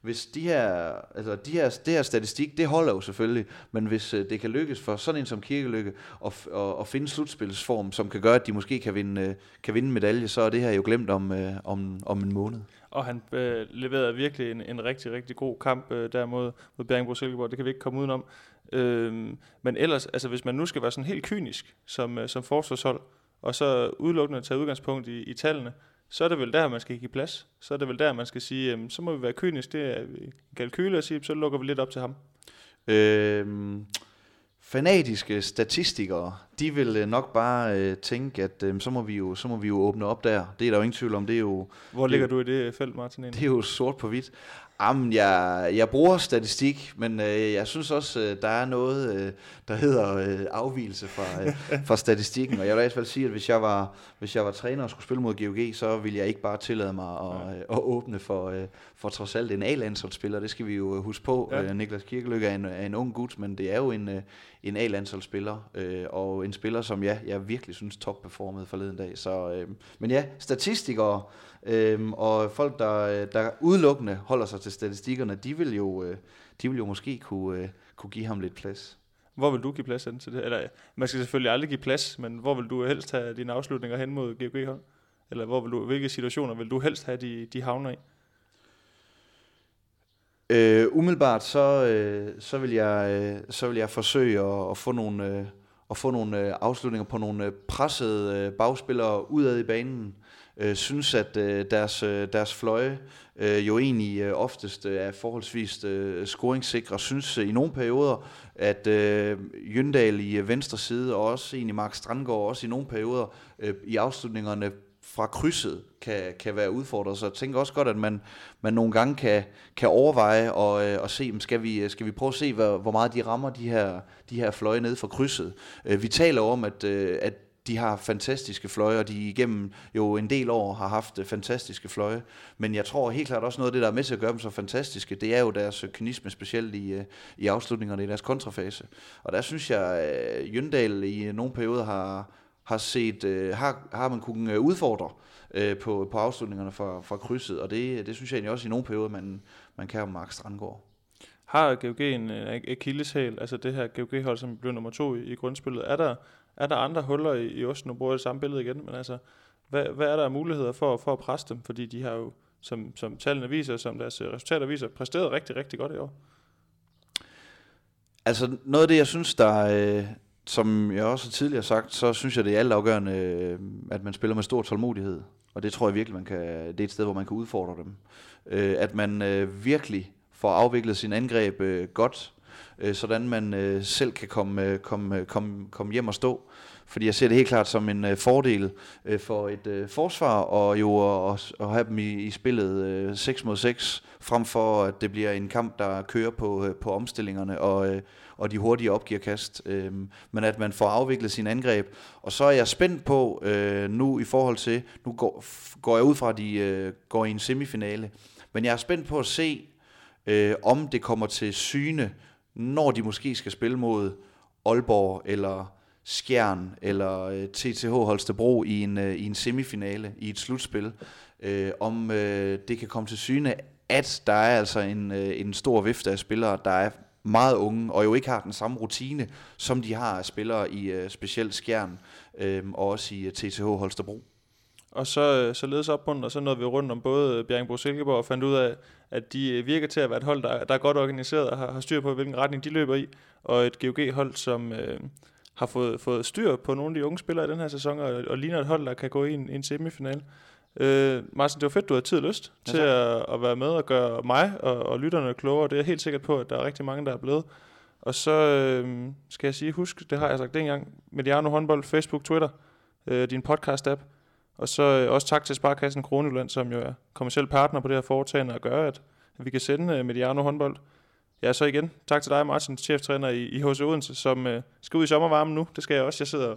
hvis de her, altså de her, det her statistik, det holder jo selvfølgelig, men hvis det kan lykkes for sådan en som Kirkelykke at, at, at finde slutspilsform, som kan gøre, at de måske kan vinde, kan vinde medalje, så er det her jo glemt om, om, om en måned og han øh, leverede virkelig en, en rigtig, rigtig god kamp øh, der mod, mod Bjergenbro Silkeborg. Det kan vi ikke komme udenom. Øh, men ellers, altså hvis man nu skal være sådan helt kynisk som, øh, som forsvarshold, og så udelukkende tage udgangspunkt i, i tallene, så er det vel der, man skal give plads. Så er det vel der, man skal sige, øh, så må vi være kynisk. Det er kalkyler og sige, så lukker vi lidt op til ham. Øh, fanatiske statistikere, de vil øh, nok bare øh, tænke, at øh, så, må vi jo, så må vi jo åbne op der. Det er der jo ingen tvivl om. Det er jo, Hvor ligger det, du i det felt, Martin? Det er jo sort på hvidt. Jamen, jeg, jeg bruger statistik, men øh, jeg synes også, øh, der er noget, øh, der hedder øh, afvielse fra, øh, [laughs] fra statistikken. Og jeg vil i hvert fald sige, at hvis jeg, var, hvis jeg var træner og skulle spille mod GOG, så ville jeg ikke bare tillade mig at, øh, at åbne for, øh, for trods alt en A-landsholdsspiller. Det skal vi jo øh, huske på. Ja. Øh, Niklas Kirkeløk er en, er en ung gut, men det er jo en, øh, en A-landsholdsspiller. Øh, og en spiller, som ja, jeg virkelig synes top-performede forleden dag. Så, øh, men ja, statistikere Øhm, og folk, der, der udelukkende holder sig til statistikkerne, de vil jo, øh, de vil jo måske kunne, øh, kunne give ham lidt plads. Hvor vil du give plads hen til det? Eller, man skal selvfølgelig aldrig give plads, men hvor vil du helst have dine afslutninger hen mod GOG-hold? Eller hvor vil du, hvilke situationer vil du helst have, de, de havner i? Øh, umiddelbart så, øh, så, vil jeg, øh, så vil jeg forsøge at, at få nogle, øh, at få nogle øh, afslutninger på nogle øh, pressede øh, bagspillere udad i banen, øh, synes, at øh, deres, øh, deres fløje øh, jo egentlig øh, oftest øh, er forholdsvis øh, scoringssikre. Synes øh, i nogle perioder, at øh, Jøndal i øh, venstre side, og også egentlig Mark Strandgaard, også i nogle perioder øh, i afslutningerne fra krydset kan, kan være udfordret. Så jeg tænker også godt, at man, man nogle gange kan, kan overveje og, øh, og se, skal vi, skal vi prøve at se, hvor, hvor meget de rammer de her, de her fløje ned fra krydset. Øh, vi taler om, at, øh, at de har fantastiske fløje, og de igennem jo en del år har haft øh, fantastiske fløje. Men jeg tror helt klart også noget af det, der er med til at gøre dem så fantastiske, det er jo deres kynisme, specielt i, øh, i afslutningerne i deres kontrafase. Og der synes jeg, at Jøndal i nogle perioder har, har set, har, har man kunnet udfordre på, på afslutningerne fra, fra krydset, og det, det synes jeg egentlig også i nogle perioder, man, man kan om Mark Strandgaard. Har GOG en akilleshæl, altså det her GOG-hold, som blev nummer to i, i grundspillet, er der, er der andre huller i, i osten? Nu bruger jeg det samme billede igen, men altså, hvad, hvad er der af muligheder for, for at presse dem? Fordi de har jo, som, som tallene viser, som deres resultater viser, præsteret rigtig, rigtig godt i år. Altså noget af det, jeg synes, der, øh, som jeg også tidligere har sagt, så synes jeg, det er altafgørende, øh, at man spiller med stor tålmodighed. og det tror jeg virkelig, man kan, det er et sted, hvor man kan udfordre dem. Øh, at man øh, virkelig får afviklet sin angreb godt, sådan man selv kan komme, komme, komme, komme hjem og stå. Fordi jeg ser det helt klart som en fordel for et forsvar, og jo at, at have dem i, i spillet 6 mod 6, frem for at det bliver en kamp, der kører på, på omstillingerne og, og de hurtige opgiverkast. Øh, men at man får afviklet sin angreb. Og så er jeg spændt på øh, nu i forhold til, nu går, går jeg ud fra, at de øh, går i en semifinale, men jeg er spændt på at se, øh, om det kommer til syne, når de måske skal spille mod Aalborg eller Skjern eller øh, TTH Holstebro i en, øh, i en semifinale, i et slutspil, øh, om øh, det kan komme til syne, at der er altså en, øh, en stor vifte af spillere, der er meget unge, og jo ikke har den samme rutine, som de har af spillere i øh, specielt Skjern, øh, og også i øh, TTH Holstebro. Og så, øh, så ledes op på den, og så nåede vi rundt om både øh, Bjergbro Silkeborg og fandt ud af, at de virker til at være et hold, der, der er godt organiseret og har, har styr på, hvilken retning de løber i. Og et GOG-hold, som øh, har fået, fået styr på nogle af de unge spillere i den her sæson, og, og ligner et hold, der kan gå i en, en semifinal. Øh, Martin, det var fedt, du havde tid og lyst ja, til at, at være med og gøre mig og, og lytterne klogere. Det er jeg helt sikkert på, at der er rigtig mange, der er blevet. Og så øh, skal jeg sige, husk, det har jeg sagt dengang, Mediano håndbold, Facebook, Twitter, øh, din podcast-app. Og så øh, også tak til Sparkassen Kroneland, som jo er kommersiel partner på det her foretagende og gør, at vi kan sende øh, Mediano håndbold. Ja, så igen, tak til dig, Martin, cheftræner i, i HC Odense, som øh, skal ud i sommervarmen nu. Det skal jeg også. Jeg sidder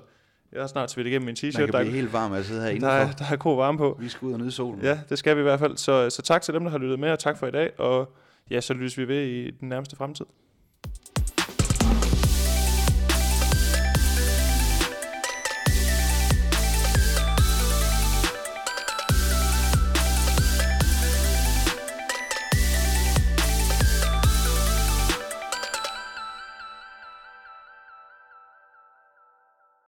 jeg har snart svedt igennem min t-shirt. Man kan blive helt varm at sidde herinde. Der er, der er god varme på. Vi skal ud og nyde solen. Ja, det skal vi i hvert fald. Så, så tak til dem, der har lyttet med, og tak for i dag. Og ja, så lyttes vi ved i den nærmeste fremtid.